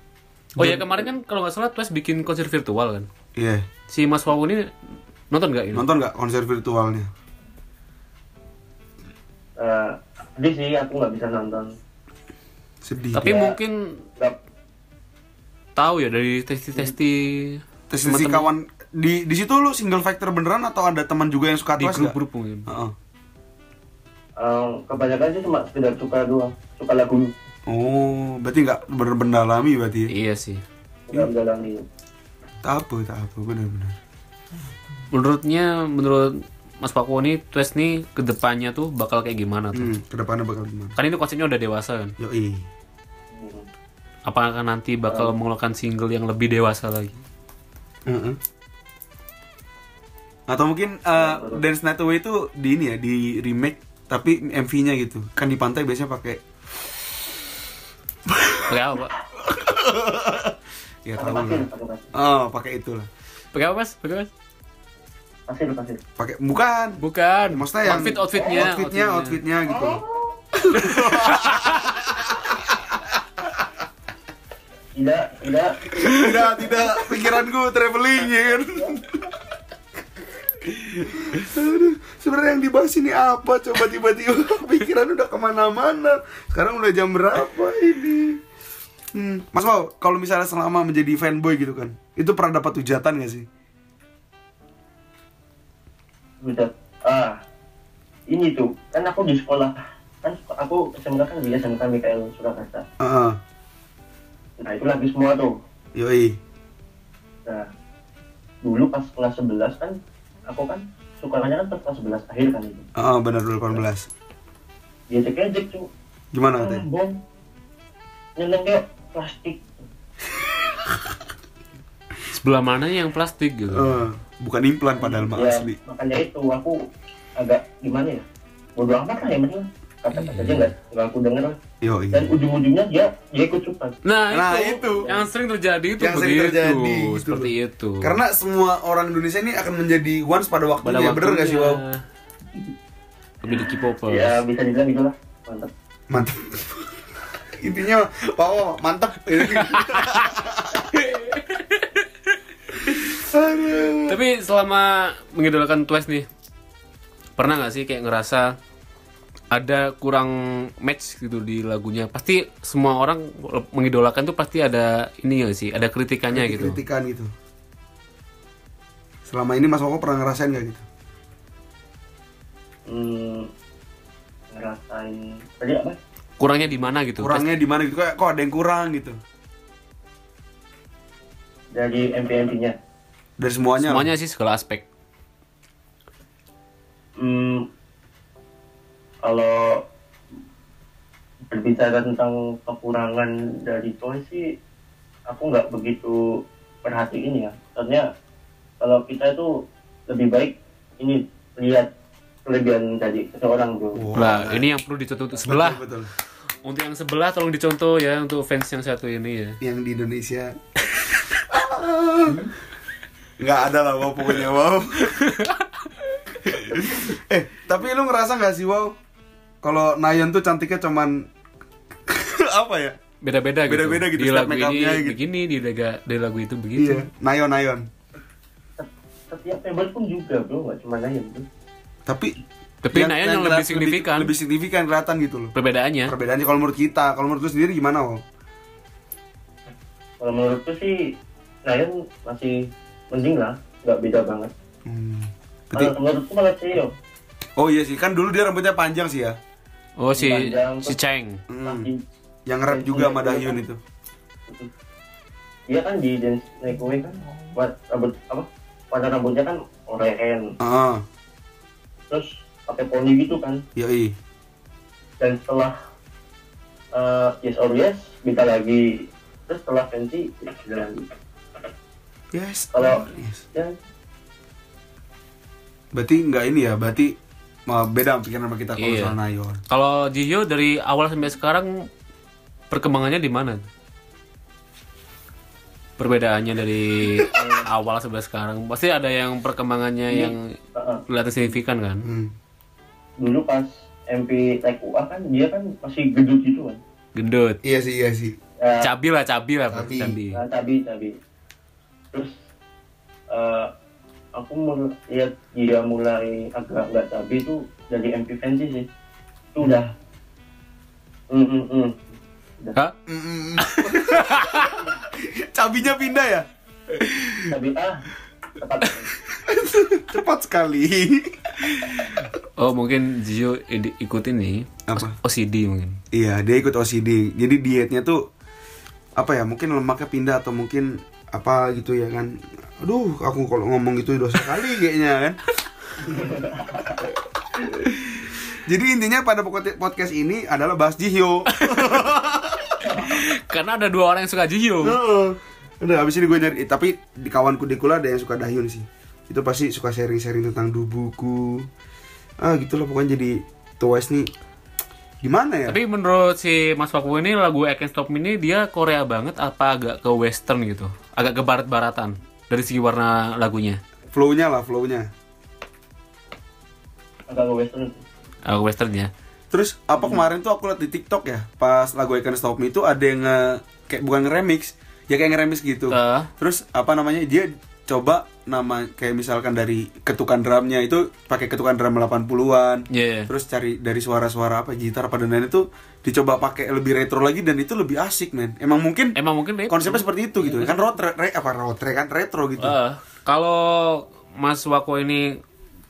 [SPEAKER 2] Oh ya kemarin kan kalau nggak salah Twice bikin konser virtual kan.
[SPEAKER 1] Iya.
[SPEAKER 2] Si Mas Wawu ini nonton nggak ini?
[SPEAKER 1] Nonton nggak konser virtualnya?
[SPEAKER 3] Eh, sedih sih aku nggak bisa nonton
[SPEAKER 1] Sedih.
[SPEAKER 2] Tapi
[SPEAKER 3] Ya.
[SPEAKER 2] mungkin tahu ya dari testi-testi
[SPEAKER 1] Tes si kawan di di situ lu single factor beneran atau ada teman juga yang suka
[SPEAKER 2] di
[SPEAKER 1] nggak?
[SPEAKER 2] grup-grup mungkin.
[SPEAKER 1] Heeh.
[SPEAKER 3] Eh, kebanyakan sih cuma sekedar suka doang suka lagu
[SPEAKER 1] Oh, berarti nggak bener-bener dalami berarti. ya?
[SPEAKER 2] Iya sih.
[SPEAKER 3] nggak mendalami
[SPEAKER 1] Tak apa, tak apa, bener-bener.
[SPEAKER 2] Menurutnya, menurut Mas Pakwo nih, Twist nih ke depannya tuh bakal kayak gimana tuh?
[SPEAKER 1] Hmm, ke depannya bakal gimana?
[SPEAKER 2] Kan ini konsepnya udah dewasa kan?
[SPEAKER 1] Yoi.
[SPEAKER 2] Apakah nanti bakal mengeluarkan single yang lebih dewasa lagi?
[SPEAKER 1] Heeh. Atau mungkin uh, Dance Night Away itu di ini ya, di remake tapi MV-nya gitu. Kan di pantai biasanya pakai
[SPEAKER 2] Pakai apa, Pak?
[SPEAKER 1] ya
[SPEAKER 3] pakai
[SPEAKER 1] tahu lah. Oh, pakai itulah.
[SPEAKER 2] Pakai apa, Mas? Pakai apa?
[SPEAKER 3] pasir pasir
[SPEAKER 1] Pakai bukan.
[SPEAKER 2] Bukan.
[SPEAKER 1] Maksudnya yang
[SPEAKER 2] outfit outfitnya,
[SPEAKER 1] outfitnya, outfitnya gitu.
[SPEAKER 3] tidak tidak
[SPEAKER 1] tidak, tidak. Pikiranku traveling ya kan. Aduh, sebenarnya yang dibahas ini apa? Coba tiba-tiba pikiran udah ke mana-mana. Sekarang udah jam berapa ini? Hmm. Mas Wow, kalau misalnya selama menjadi fanboy gitu kan, itu pernah dapat hujatan gak sih?
[SPEAKER 3] bisa ah ini tuh kan aku di sekolah kan aku SMK kan di SMK Mikael Surakarta
[SPEAKER 1] Heeh.
[SPEAKER 3] Nah itu lagi semua tuh
[SPEAKER 1] Yoi.
[SPEAKER 3] nah dulu pas kelas 11 kan aku kan sukanya kan pas kelas 11 akhir kan itu
[SPEAKER 1] Heeh, benar 2018.
[SPEAKER 3] dia cek ejek tuh
[SPEAKER 1] Gimana
[SPEAKER 3] ah,
[SPEAKER 1] katanya?
[SPEAKER 3] bom nyeneng kayak plastik
[SPEAKER 2] Sebelah mana yang plastik gitu?
[SPEAKER 1] Eh, bukan implan padahal mah
[SPEAKER 3] ya
[SPEAKER 1] asli.
[SPEAKER 3] makanya itu aku agak gimana ya bodo amat lah yang penting kata-kata aja nggak nggak aku denger lah.
[SPEAKER 1] Yoi.
[SPEAKER 3] dan ujung-ujungnya dia dia ikut suka
[SPEAKER 2] Nah,
[SPEAKER 1] Nah,
[SPEAKER 2] itu,
[SPEAKER 1] itu.
[SPEAKER 2] yang sering terjadi itu
[SPEAKER 1] Yang sering
[SPEAKER 2] begitu,
[SPEAKER 1] terjadi, gitu
[SPEAKER 2] seperti itu.
[SPEAKER 1] Karena semua orang Indonesia ini akan menjadi once pada
[SPEAKER 2] pada
[SPEAKER 1] waktunya, bener gak sih Wow?
[SPEAKER 2] Lebih di K-popers.
[SPEAKER 3] ya bisa dibilang gitu lah mantap
[SPEAKER 1] Mantap. Intinya, wow, mantap.
[SPEAKER 2] Tapi selama mengidolakan Twice nih, pernah nggak sih kayak ngerasa ada kurang match gitu di lagunya? Pasti semua orang mengidolakan tuh pasti ada ini ya sih, ada kritikannya gitu.
[SPEAKER 1] Kritikan gitu. Selama ini Mas Woko pernah ngerasain gak gitu?
[SPEAKER 3] hmm, ngerasain tadi apa
[SPEAKER 2] Kurangnya di mana gitu?
[SPEAKER 1] Kurangnya di mana gitu? Kayak kok ada yang kurang gitu?
[SPEAKER 3] dari MP-MP-nya
[SPEAKER 1] Dari semuanya. lah.
[SPEAKER 2] Semuanya sih segala aspek.
[SPEAKER 3] Berbicara tentang kekurangan dari Toy sih aku nggak begitu perhatiin ya soalnya kalau kita itu lebih baik ini lihat kelebihan dari seseorang bro
[SPEAKER 1] Wow.
[SPEAKER 2] Nah, ini yang perlu dicontoh untuk sebelah.
[SPEAKER 1] Betul, betul.
[SPEAKER 2] Untuk yang sebelah tolong dicontoh ya untuk fans yang satu ini ya.
[SPEAKER 1] Yang di Indonesia. Nggak ada lah wow pokoknya wow. eh tapi lu ngerasa nggak sih wow? Kalau Nayon tuh cantiknya cuman apa ya?
[SPEAKER 2] Beda-beda gitu.
[SPEAKER 1] Beda-beda gitu,
[SPEAKER 2] Di lagu ini
[SPEAKER 1] make-upnya gitu.
[SPEAKER 2] begini, di lagu, di lagu itu begitu.
[SPEAKER 1] Iya, Nayon Nayon.
[SPEAKER 3] setiap member pun juga bro nggak cuma Nayan bro
[SPEAKER 2] Tapi
[SPEAKER 1] Tapi
[SPEAKER 2] Nayon yang, lebih
[SPEAKER 1] keliat-
[SPEAKER 2] signifikan
[SPEAKER 1] lebih, signifikan kelihatan gitu loh.
[SPEAKER 2] perbedaannya.
[SPEAKER 1] Perbedaannya kalau menurut kita, kalau menurut lu sendiri gimana wow?
[SPEAKER 3] kalau menurutku sih Nayan masih mending lah nggak beda banget
[SPEAKER 1] Hmm. Berarti,
[SPEAKER 3] kalau menurutku malah Theo
[SPEAKER 1] oh iya sih, kan dulu dia rambutnya panjang sih ya.
[SPEAKER 2] Oh si
[SPEAKER 3] Panjang,
[SPEAKER 2] si Cheng.
[SPEAKER 1] Hmm. Yang rap juga sama Dahyun itu.
[SPEAKER 3] dia kan di dance naik away kan buat rambut apa warna rambutnya kan oranye
[SPEAKER 1] Ah,
[SPEAKER 3] terus pakai poni gitu kan
[SPEAKER 1] yoi.
[SPEAKER 3] dan setelah eh, yes or yes beda lagi terus setelah fancy beda lagi
[SPEAKER 1] Yes.
[SPEAKER 3] Kalau-
[SPEAKER 1] yes.
[SPEAKER 3] ya
[SPEAKER 1] Berarti nggak ini ya, berarti uh, beda pikiran sama kita kalau
[SPEAKER 2] Iya.
[SPEAKER 1] soal Nayon.
[SPEAKER 2] Kalau Jihyo dari awal sampai sekarang perkembangannya di mana? Perbedaannya dari awal sampai sekarang pasti ada yang perkembangannya yang
[SPEAKER 3] eh,
[SPEAKER 2] kelihatan signifikan kan?
[SPEAKER 1] Hmm.
[SPEAKER 3] dulu pas MP Tech UA kan dia kan masih gedut gitu kan
[SPEAKER 2] Gendut.
[SPEAKER 1] Iya sih, iya sih.
[SPEAKER 3] Ya,
[SPEAKER 2] Cabi lah, cabi lah,
[SPEAKER 1] Cabi.
[SPEAKER 2] cabi.
[SPEAKER 3] Nah, cabi cabi terus eh, aku mul- lihat dia mulai agak nggak cabi itu dari MP Fancy sih itu udah mm, mm, mm.
[SPEAKER 2] Hah?
[SPEAKER 1] Cabinya pindah ya?
[SPEAKER 3] cabi ah tepat
[SPEAKER 1] Cepat sekali.
[SPEAKER 2] Oh mungkin idi- ikutin nih
[SPEAKER 1] Apa?
[SPEAKER 2] OCD mungkin.
[SPEAKER 1] Iya, dia ikut OCD. Jadi dietnya tuh apa ya? Mungkin lemaknya pindah atau mungkin apa gitu ya kan. Aduh, aku kalau ngomong gitu dosa kali kayaknya kan. Jadi intinya pada pokok- podcast ini adalah bahas Jihyo.
[SPEAKER 2] Karena ada dua orang yang suka Jihyo.
[SPEAKER 1] Heeh. Udah habis ini gue nyari eh, tapi di kawanku di kuliah ada yang suka Dahyun sih. Itu pasti suka sharing-sharing tentang dubuku. Ah, gitulah pokoknya jadi Twice nih gimana ya?
[SPEAKER 2] Tapi menurut si Mas Paku ini lagu I Can't Stop Me ini dia Korea banget apa agak ke western gitu? Agak ke barat-baratan dari segi warna lagunya.
[SPEAKER 1] Flow-nya lah, flow-nya.
[SPEAKER 3] agak ke western
[SPEAKER 2] Agak westernnya.
[SPEAKER 1] Terus apa kemarin tuh aku liat di TikTok ya, pas lagu I Can't Stop Me itu ada yang nge, kayak bukan nge-remix, ya kayak nge-remix gitu.
[SPEAKER 2] Ah.
[SPEAKER 1] Terus apa namanya? Dia coba nama kayak misalkan dari ketukan drumnya itu pakai ketukan drum 80-an.
[SPEAKER 2] Iya.
[SPEAKER 1] Terus cari dari suara-suara apa gitar apa dan itu dicoba pakai lebih retro lagi dan itu lebih asik, men. Emang mungkin
[SPEAKER 2] Emang mungkin deh.
[SPEAKER 1] konsepnya seperti itu gitu. Kan road re, apa road kan retro gitu.
[SPEAKER 2] Eh, kalau Mas Wako ini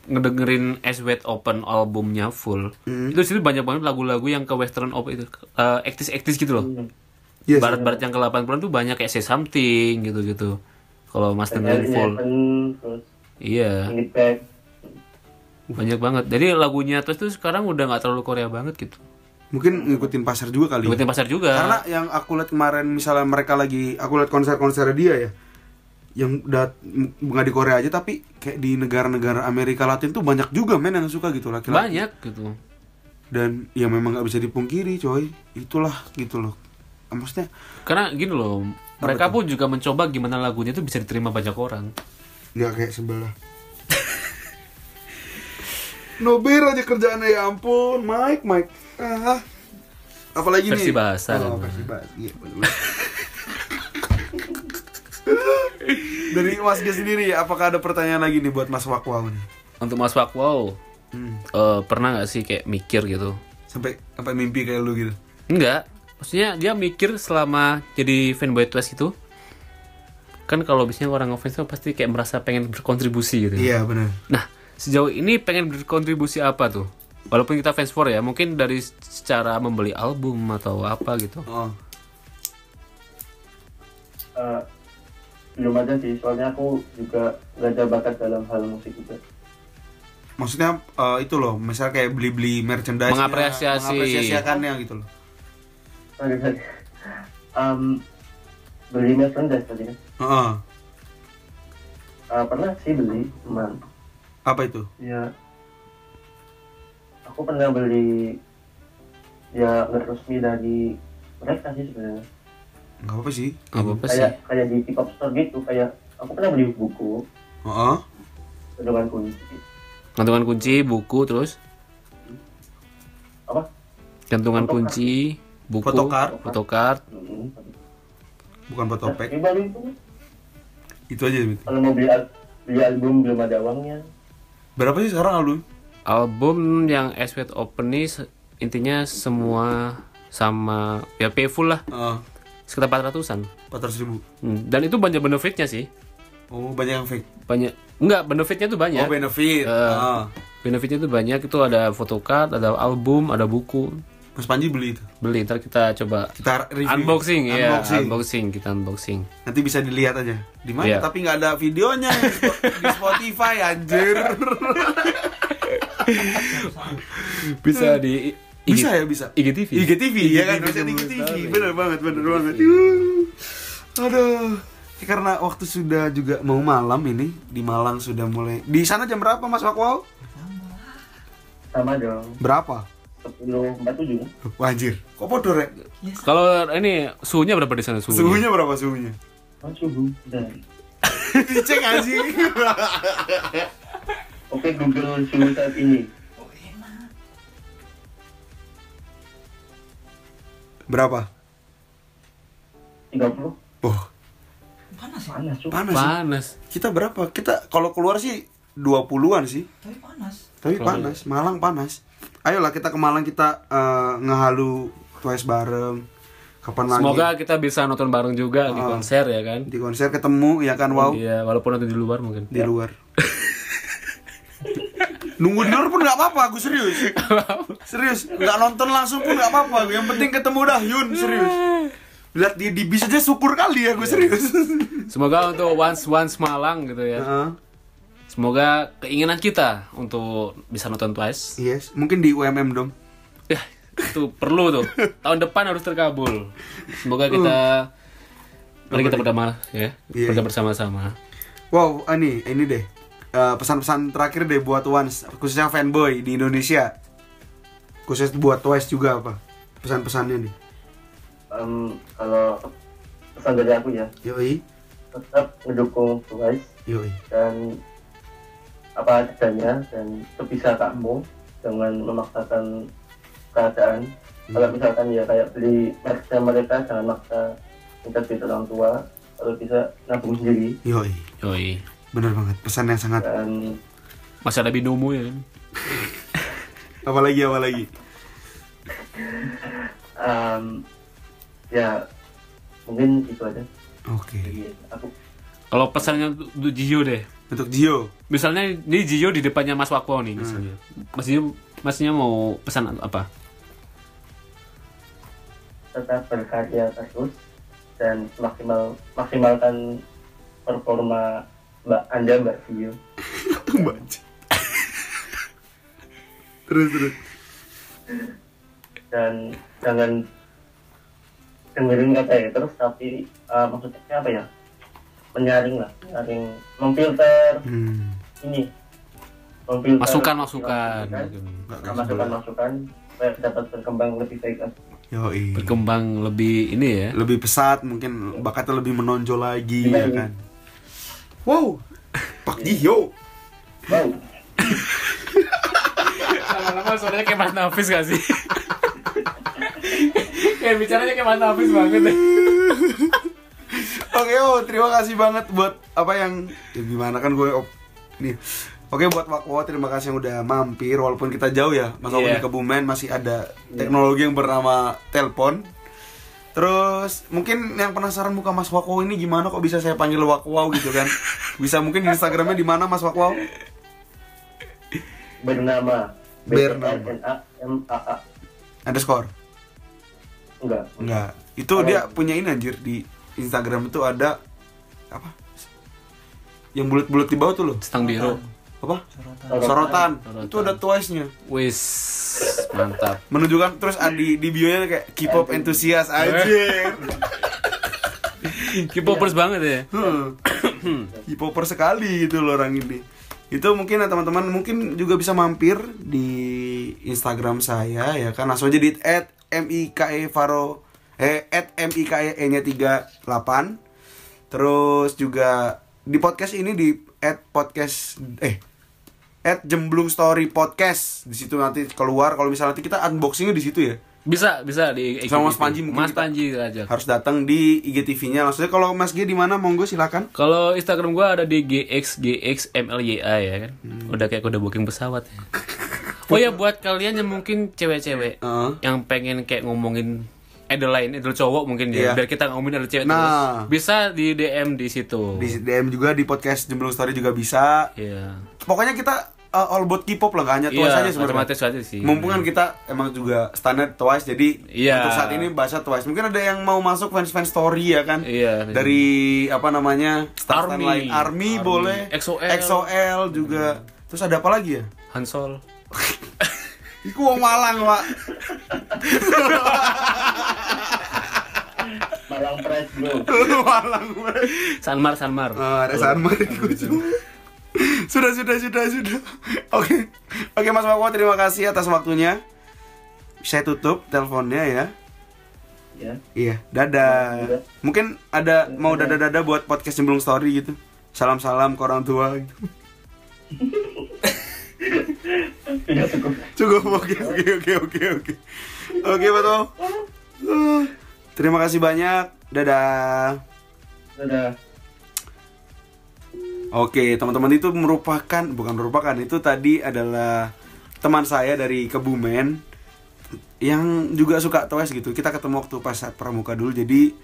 [SPEAKER 2] ngedengerin As Wet Open albumnya full,
[SPEAKER 1] Hmm.
[SPEAKER 2] itu situ banyak banget lagu-lagu yang ke western op itu, eh, ektis-ektis gitu loh.
[SPEAKER 1] Yes.
[SPEAKER 2] Barat-barat yang ke 80-an tuh banyak kayak Say Something gitu-gitu. Kalau Mas dengerin full. Iya, banyak banget. Jadi lagunya terus tuh sekarang udah nggak terlalu Korea banget gitu.
[SPEAKER 1] Mungkin ngikutin pasar juga kali. ya.
[SPEAKER 2] Ikutin pasar juga.
[SPEAKER 1] Karena yang aku lihat kemarin misalnya mereka lagi aku lihat konser-konser dia ya yang dat nggak di Korea aja tapi kayak di negara-negara Amerika Latin tuh banyak juga men yang suka gitu laki-laki.
[SPEAKER 2] banyak gitu.
[SPEAKER 1] Dan ya memang nggak bisa dipungkiri coy. Itulah gitu loh. Maksudnya
[SPEAKER 2] Karena gini loh, mereka pun juga mencoba gimana lagunya tuh bisa diterima banyak orang.
[SPEAKER 1] nggak kayak sebelah. Nobir aja kerjaannya ya ampun, Mike, Mike. Ah. Apalagi
[SPEAKER 2] Versi
[SPEAKER 1] nih?
[SPEAKER 2] bahasa
[SPEAKER 1] Oh, versi bahasa. Iya, bener. Dari Mas Gas sendiri, apakah ada pertanyaan lagi nih buat Mas Wakwau nih?
[SPEAKER 2] Untuk Mas Wakwow,
[SPEAKER 1] Hmm.
[SPEAKER 2] eh, pernah nggak sih kayak mikir gitu?
[SPEAKER 1] Sampai sampai mimpi kayak lu gitu.
[SPEAKER 2] Enggak, maksudnya dia mikir selama jadi fanboy Twice itu kan kalau biasanya orang ngefans tuh pasti kayak merasa pengen berkontribusi gitu.
[SPEAKER 1] Iya, benar.
[SPEAKER 2] Nah, sejauh ini pengen berkontribusi apa tuh? Walaupun kita fans for ya, mungkin dari secara membeli album atau apa gitu.
[SPEAKER 1] Oh.
[SPEAKER 3] Eh, belum ada sih soalnya aku juga nggak ada bakat dalam hal musik juga
[SPEAKER 1] Maksudnya eh, itu loh, misalnya kayak beli-beli merchandise
[SPEAKER 2] Mengapresiasi.
[SPEAKER 1] mengapresiasikannya gitu loh.
[SPEAKER 3] sorry sorry Em, beli merchandise tadi kan
[SPEAKER 1] Heeh.
[SPEAKER 3] Eh, pernah sih beli cuman
[SPEAKER 1] Apa itu?
[SPEAKER 3] ya aku pernah beli ya nggak resmi dari mereka sih sebenarnya
[SPEAKER 1] Enggak apa sih.
[SPEAKER 2] Nggak apa-apa sih.
[SPEAKER 3] kayak kayak di pick up store gitu kayak aku pernah beli buku
[SPEAKER 1] Heeh.
[SPEAKER 3] dengan kunci
[SPEAKER 2] Gantungan kunci, buku terus
[SPEAKER 3] apa
[SPEAKER 2] gantungan
[SPEAKER 3] Photocard.
[SPEAKER 2] kunci, buku,
[SPEAKER 1] Photocard.
[SPEAKER 2] photocard.
[SPEAKER 3] hmm.
[SPEAKER 1] Bukan fotopek.
[SPEAKER 3] Tapi baru itu
[SPEAKER 1] Itu aja.
[SPEAKER 3] Kalau mau beli al- beli album belum ada uangnya
[SPEAKER 1] Berapa sih sekarang album?
[SPEAKER 2] Album yang As Wet Open ini intinya semua sama ya pay full lah
[SPEAKER 1] Heeh.
[SPEAKER 2] Sekitar 400-an.
[SPEAKER 1] 400 ribu.
[SPEAKER 2] Hmm, Dan itu banyak benefitnya sih.
[SPEAKER 1] Oh, banyak yang fake.
[SPEAKER 2] Banyak enggak benefitnya tuh banyak.
[SPEAKER 1] Oh, benefit.
[SPEAKER 2] Eh.
[SPEAKER 1] Heeh.
[SPEAKER 2] Benefitnya tuh banyak itu ada photocard, ada album, ada buku.
[SPEAKER 1] Mas Panji beli itu.
[SPEAKER 2] Beli ntar kita coba
[SPEAKER 1] Kita review.
[SPEAKER 2] unboxing ya,
[SPEAKER 1] Unboxing.
[SPEAKER 2] unboxing kita unboxing.
[SPEAKER 1] Nanti bisa dilihat aja. Di mana?
[SPEAKER 2] Iya.
[SPEAKER 1] Tapi nggak ada videonya di Spotify anjir.
[SPEAKER 2] Bisa di
[SPEAKER 1] Bisa ya, bisa.
[SPEAKER 2] IGTV.
[SPEAKER 1] IGTV ya kan, bisa di IGTV. Bener banget, bener banget. Aduh. Ya, karena waktu sudah juga mau malam ini di Malang sudah mulai. Di sana jam berapa Mas Wakwau?
[SPEAKER 3] sama dong
[SPEAKER 1] Berapa?
[SPEAKER 3] 10 47
[SPEAKER 1] Wah, anjir. Kok bodoh, Rek?
[SPEAKER 2] Kalau ini suhunya berapa di sana suhunya?
[SPEAKER 1] Suhunya berapa suhunya?
[SPEAKER 3] oh, suhu dan
[SPEAKER 1] Dicek anjing.
[SPEAKER 3] oke Google suhu saat ini
[SPEAKER 1] berapa?
[SPEAKER 3] 30
[SPEAKER 1] Oh,
[SPEAKER 3] panas suhu
[SPEAKER 1] panas. sih.
[SPEAKER 2] Panas.
[SPEAKER 1] Kita berapa? Kita kalau keluar sih 20-an sih.
[SPEAKER 4] Tapi panas.
[SPEAKER 1] Tapi
[SPEAKER 2] Kalau-
[SPEAKER 1] panas, Malang panas. Ayolah kita ke Malang kita eh, ngehalu Twice bareng. Kapan lagi?
[SPEAKER 2] Semoga kita bisa nonton bareng juga di
[SPEAKER 1] Ah.
[SPEAKER 2] konser ya kan.
[SPEAKER 1] di konser ketemu ya kan wow
[SPEAKER 2] Iya, walaupun nanti di luar mungkin.
[SPEAKER 1] di luar. Nunggu di luar pun nggak apa-apa, aku serius. serius, nggak nonton langsung pun nggak apa-apa. Yang penting ketemu dah Yun, serius. Lihat dia di bis aja syukur kali ya, aku serius.
[SPEAKER 2] Semoga untuk once once Malang gitu ya.
[SPEAKER 1] Heeh.
[SPEAKER 2] Semoga keinginan kita untuk bisa nonton Twice.
[SPEAKER 1] Yes, mungkin di UMM dong.
[SPEAKER 2] Ya, itu perlu tuh. Tahun depan harus terkabul. Semoga kita mari kita berdamai ya,
[SPEAKER 1] Iya.
[SPEAKER 2] kerja bersama-sama.
[SPEAKER 1] Wow, ah, ini ini deh. Eh, pesan-pesan terakhir deh buat Once, khususnya fanboy di Indonesia. Khusus buat Twice juga apa? Pesan-pesannya nih.
[SPEAKER 3] Em, kalau pesan dari aku ya
[SPEAKER 1] Yoi,
[SPEAKER 3] tetap mendukung Twice
[SPEAKER 1] yoi.
[SPEAKER 3] dan apa adanya dan sebisa kamu jangan memaksakan keadaan kalau misalkan ya kayak beli merchnya mereka jangan maksa minta duit orang tua kalau bisa nabung sendiri
[SPEAKER 1] Yoi.
[SPEAKER 2] Yoi.
[SPEAKER 1] Bener banget, pesan yang sangat
[SPEAKER 3] dan
[SPEAKER 2] Masih ada binomo ya.
[SPEAKER 1] apalagi apalagi.
[SPEAKER 3] em, ya mungkin itu aja
[SPEAKER 1] Oke.
[SPEAKER 3] dari aku
[SPEAKER 2] Kalau pesannya untuk Jio deh.
[SPEAKER 1] Untuk Gio,
[SPEAKER 2] Misalnya ini Jio di depannya Mas Wakwo nih misalnya. Mas Jio masnya mau pesan apa?
[SPEAKER 3] tetap berkarya terus dan maksimal maksimalkan performa mbak anda mbak Vio
[SPEAKER 1] Baca. terus terus.
[SPEAKER 3] dan jangan dengerin kata ya terus tapi uh, maksudnya apa ya menyaring lah menyaring memfilter
[SPEAKER 1] Hmm.
[SPEAKER 3] ini memfilter
[SPEAKER 2] Masukan masukan.
[SPEAKER 3] masukan masukan supaya dapat berkembang lebih baik lagi
[SPEAKER 1] Yoi.
[SPEAKER 2] Berkembang lebih ini ya.
[SPEAKER 1] Lebih pesat, mungkin bakatnya lebih menonjol lagi ya kan. Wow. Pak Gio.
[SPEAKER 3] wow
[SPEAKER 2] Lama-lama suaranya kayak Mas Nafis gak sih? kayak bicaranya kayak Mas Nafis banget deh.
[SPEAKER 1] Oke, oh, terima kasih banget buat apa yang ya gimana kan gue op, nih. Oke buat Wakwo terima kasih yang udah mampir walaupun kita jauh ya Mas Wakwo
[SPEAKER 2] Iya.
[SPEAKER 1] di Kebumen masih ada teknologi yang bernama telepon. Terus mungkin yang penasaran muka Mas Wakwo ini gimana kok bisa saya panggil Wakwo gitu kan? Bisa mungkin di Instagramnya di mana Mas Wakwo?
[SPEAKER 3] bernama
[SPEAKER 1] Bernama.
[SPEAKER 3] B A M A A
[SPEAKER 1] Underscore?
[SPEAKER 3] enggak
[SPEAKER 1] Enggak. Itu dia punya ini anjir di Instagram itu ada apa? Yang bulat-bulat di bawah tuh loh.
[SPEAKER 2] Stang biru.
[SPEAKER 1] Apa?
[SPEAKER 3] Sorotan.
[SPEAKER 1] Sorotan.
[SPEAKER 2] Sorotan.
[SPEAKER 1] Itu ada Twice-nya.
[SPEAKER 2] Wis mantap.
[SPEAKER 1] menunjukkan terus di di bio-nya kayak K-pop entusias anjir.
[SPEAKER 2] K-popers banget ya.
[SPEAKER 1] K-popper sekali gitu loh orang ini. Itu mungkin ya teman-teman mungkin juga bisa mampir di Instagram saya ya kan langsung aja di @mike faro eh @mike nya 38. Terus juga di podcast ini di @podcast eh at Jemblung Story Podcast di situ nanti keluar kalau misalnya nanti kita unboxingnya di situ ya
[SPEAKER 2] Bisa, bisa di
[SPEAKER 1] Sama Mas Panji mungkin
[SPEAKER 2] Mas Panji aja.
[SPEAKER 1] harus datang di IGTV-nya maksudnya kalau Mas G di mana monggo silakan
[SPEAKER 2] Kalau Instagram gua ada di gxgxmlya ya kan. Udah kayak kode booking pesawat. ya. Oh ya buat kalian yang mungkin cewek-cewek
[SPEAKER 1] Heeh.
[SPEAKER 2] yang pengen kayak ngomongin idol lain, idol cowok mungkin ya. Biar kita ngomongin idol cewek
[SPEAKER 1] Nah.
[SPEAKER 2] terus. Bisa di DM di situ.
[SPEAKER 1] di DM juga di podcast Jemblung Story juga bisa
[SPEAKER 2] Iya.
[SPEAKER 1] pokoknya kita uh, all about K-pop lah gak hanya Twice
[SPEAKER 2] Iya,
[SPEAKER 1] aja sebenarnya
[SPEAKER 2] sih.
[SPEAKER 1] mumpung kan kita emang juga standar Twice jadi
[SPEAKER 2] Iya.
[SPEAKER 1] untuk saat ini bahasa Twice mungkin ada yang mau masuk fans fans story ya kan
[SPEAKER 2] Iya.
[SPEAKER 1] dari apa namanya star
[SPEAKER 2] Army.
[SPEAKER 1] lain Army,
[SPEAKER 2] Army.
[SPEAKER 1] boleh
[SPEAKER 2] XOL.
[SPEAKER 1] XOL juga terus ada apa lagi ya
[SPEAKER 2] Hansol.
[SPEAKER 1] Iku wong Malang, Pak.
[SPEAKER 3] Malang Pride bro
[SPEAKER 1] Malang, Pak.
[SPEAKER 2] Sanmar, Sanmar.
[SPEAKER 1] Ah, ada Sanmar iku, Cuk. Sudah, sudah, sudah, sudah. Oke. Oke, Mas Wawo, terima kasih atas waktunya. Saya tutup teleponnya ya.
[SPEAKER 3] ya
[SPEAKER 1] Iya, dadah. Mungkin ada mau dadah-dadah buat podcast Jemblung Story gitu. Salam-salam ke orang tua gitu.
[SPEAKER 3] cukup
[SPEAKER 1] Cukup, oke, oke, oke, oke, oke. Oke, betul. Terima kasih banyak. Dadah.
[SPEAKER 3] udah
[SPEAKER 1] Oke, teman-teman itu merupakan bukan merupakan itu tadi adalah teman saya dari Kebumen yang juga suka Twice gitu. Kita ketemu waktu pas saat pramuka dulu. Jadi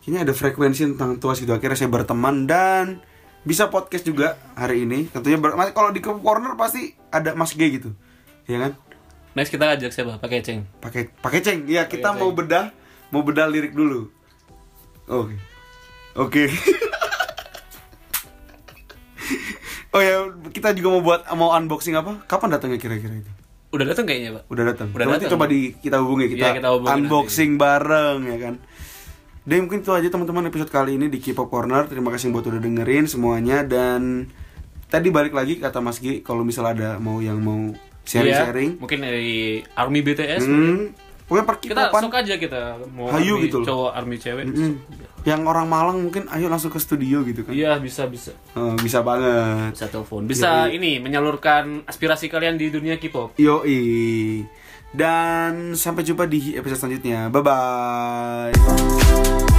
[SPEAKER 1] kayaknya ada frekuensi tentang Twice gitu. Akhirnya saya berteman dan bisa podcast juga hari ini. Tentunya kalau di corner pasti ada Mas G gitu. Ya kan?
[SPEAKER 2] Next kita ajak siapa? Pakai ceng.
[SPEAKER 1] Pakai pakai ceng. Ya, kita
[SPEAKER 2] Pakai
[SPEAKER 1] mau
[SPEAKER 2] ceng.
[SPEAKER 1] bedah mau bedah lirik dulu. Oke. Oke. oh ya, kita juga mau buat mau unboxing apa? Kapan datangnya kira-kira itu?
[SPEAKER 2] Udah datang kayaknya, Pak.
[SPEAKER 1] Udah datang.
[SPEAKER 2] Udah
[SPEAKER 1] Nanti coba di kita hubungi kita,
[SPEAKER 2] Iya, kita hubungin
[SPEAKER 1] unboxing bareng ya kan. Dan mungkin itu aja teman-teman episode kali ini di K-pop Corner. Terima kasih buat udah dengerin semuanya dan tadi balik lagi kata Mas Gi kalau misal ada mau yang mau sharing-sharing.
[SPEAKER 2] Iya, mungkin dari Army BTS.
[SPEAKER 1] Hmm, pokoknya per
[SPEAKER 2] Kita
[SPEAKER 1] K-popan.
[SPEAKER 2] sok aja kita mau
[SPEAKER 1] Hayu
[SPEAKER 2] army
[SPEAKER 1] gitu loh.
[SPEAKER 2] cowok army cewek.
[SPEAKER 1] Mm-mm. Yang orang Malang mungkin ayo langsung ke studio gitu kan.
[SPEAKER 2] Iya, bisa bisa.
[SPEAKER 1] Eh, bisa banget.
[SPEAKER 2] Bisa telepon. Bisa
[SPEAKER 1] Iya,
[SPEAKER 2] ini menyalurkan aspirasi kalian di dunia K-pop.
[SPEAKER 1] Yoi. Dan sampai jumpa di episode selanjutnya. Bye bye.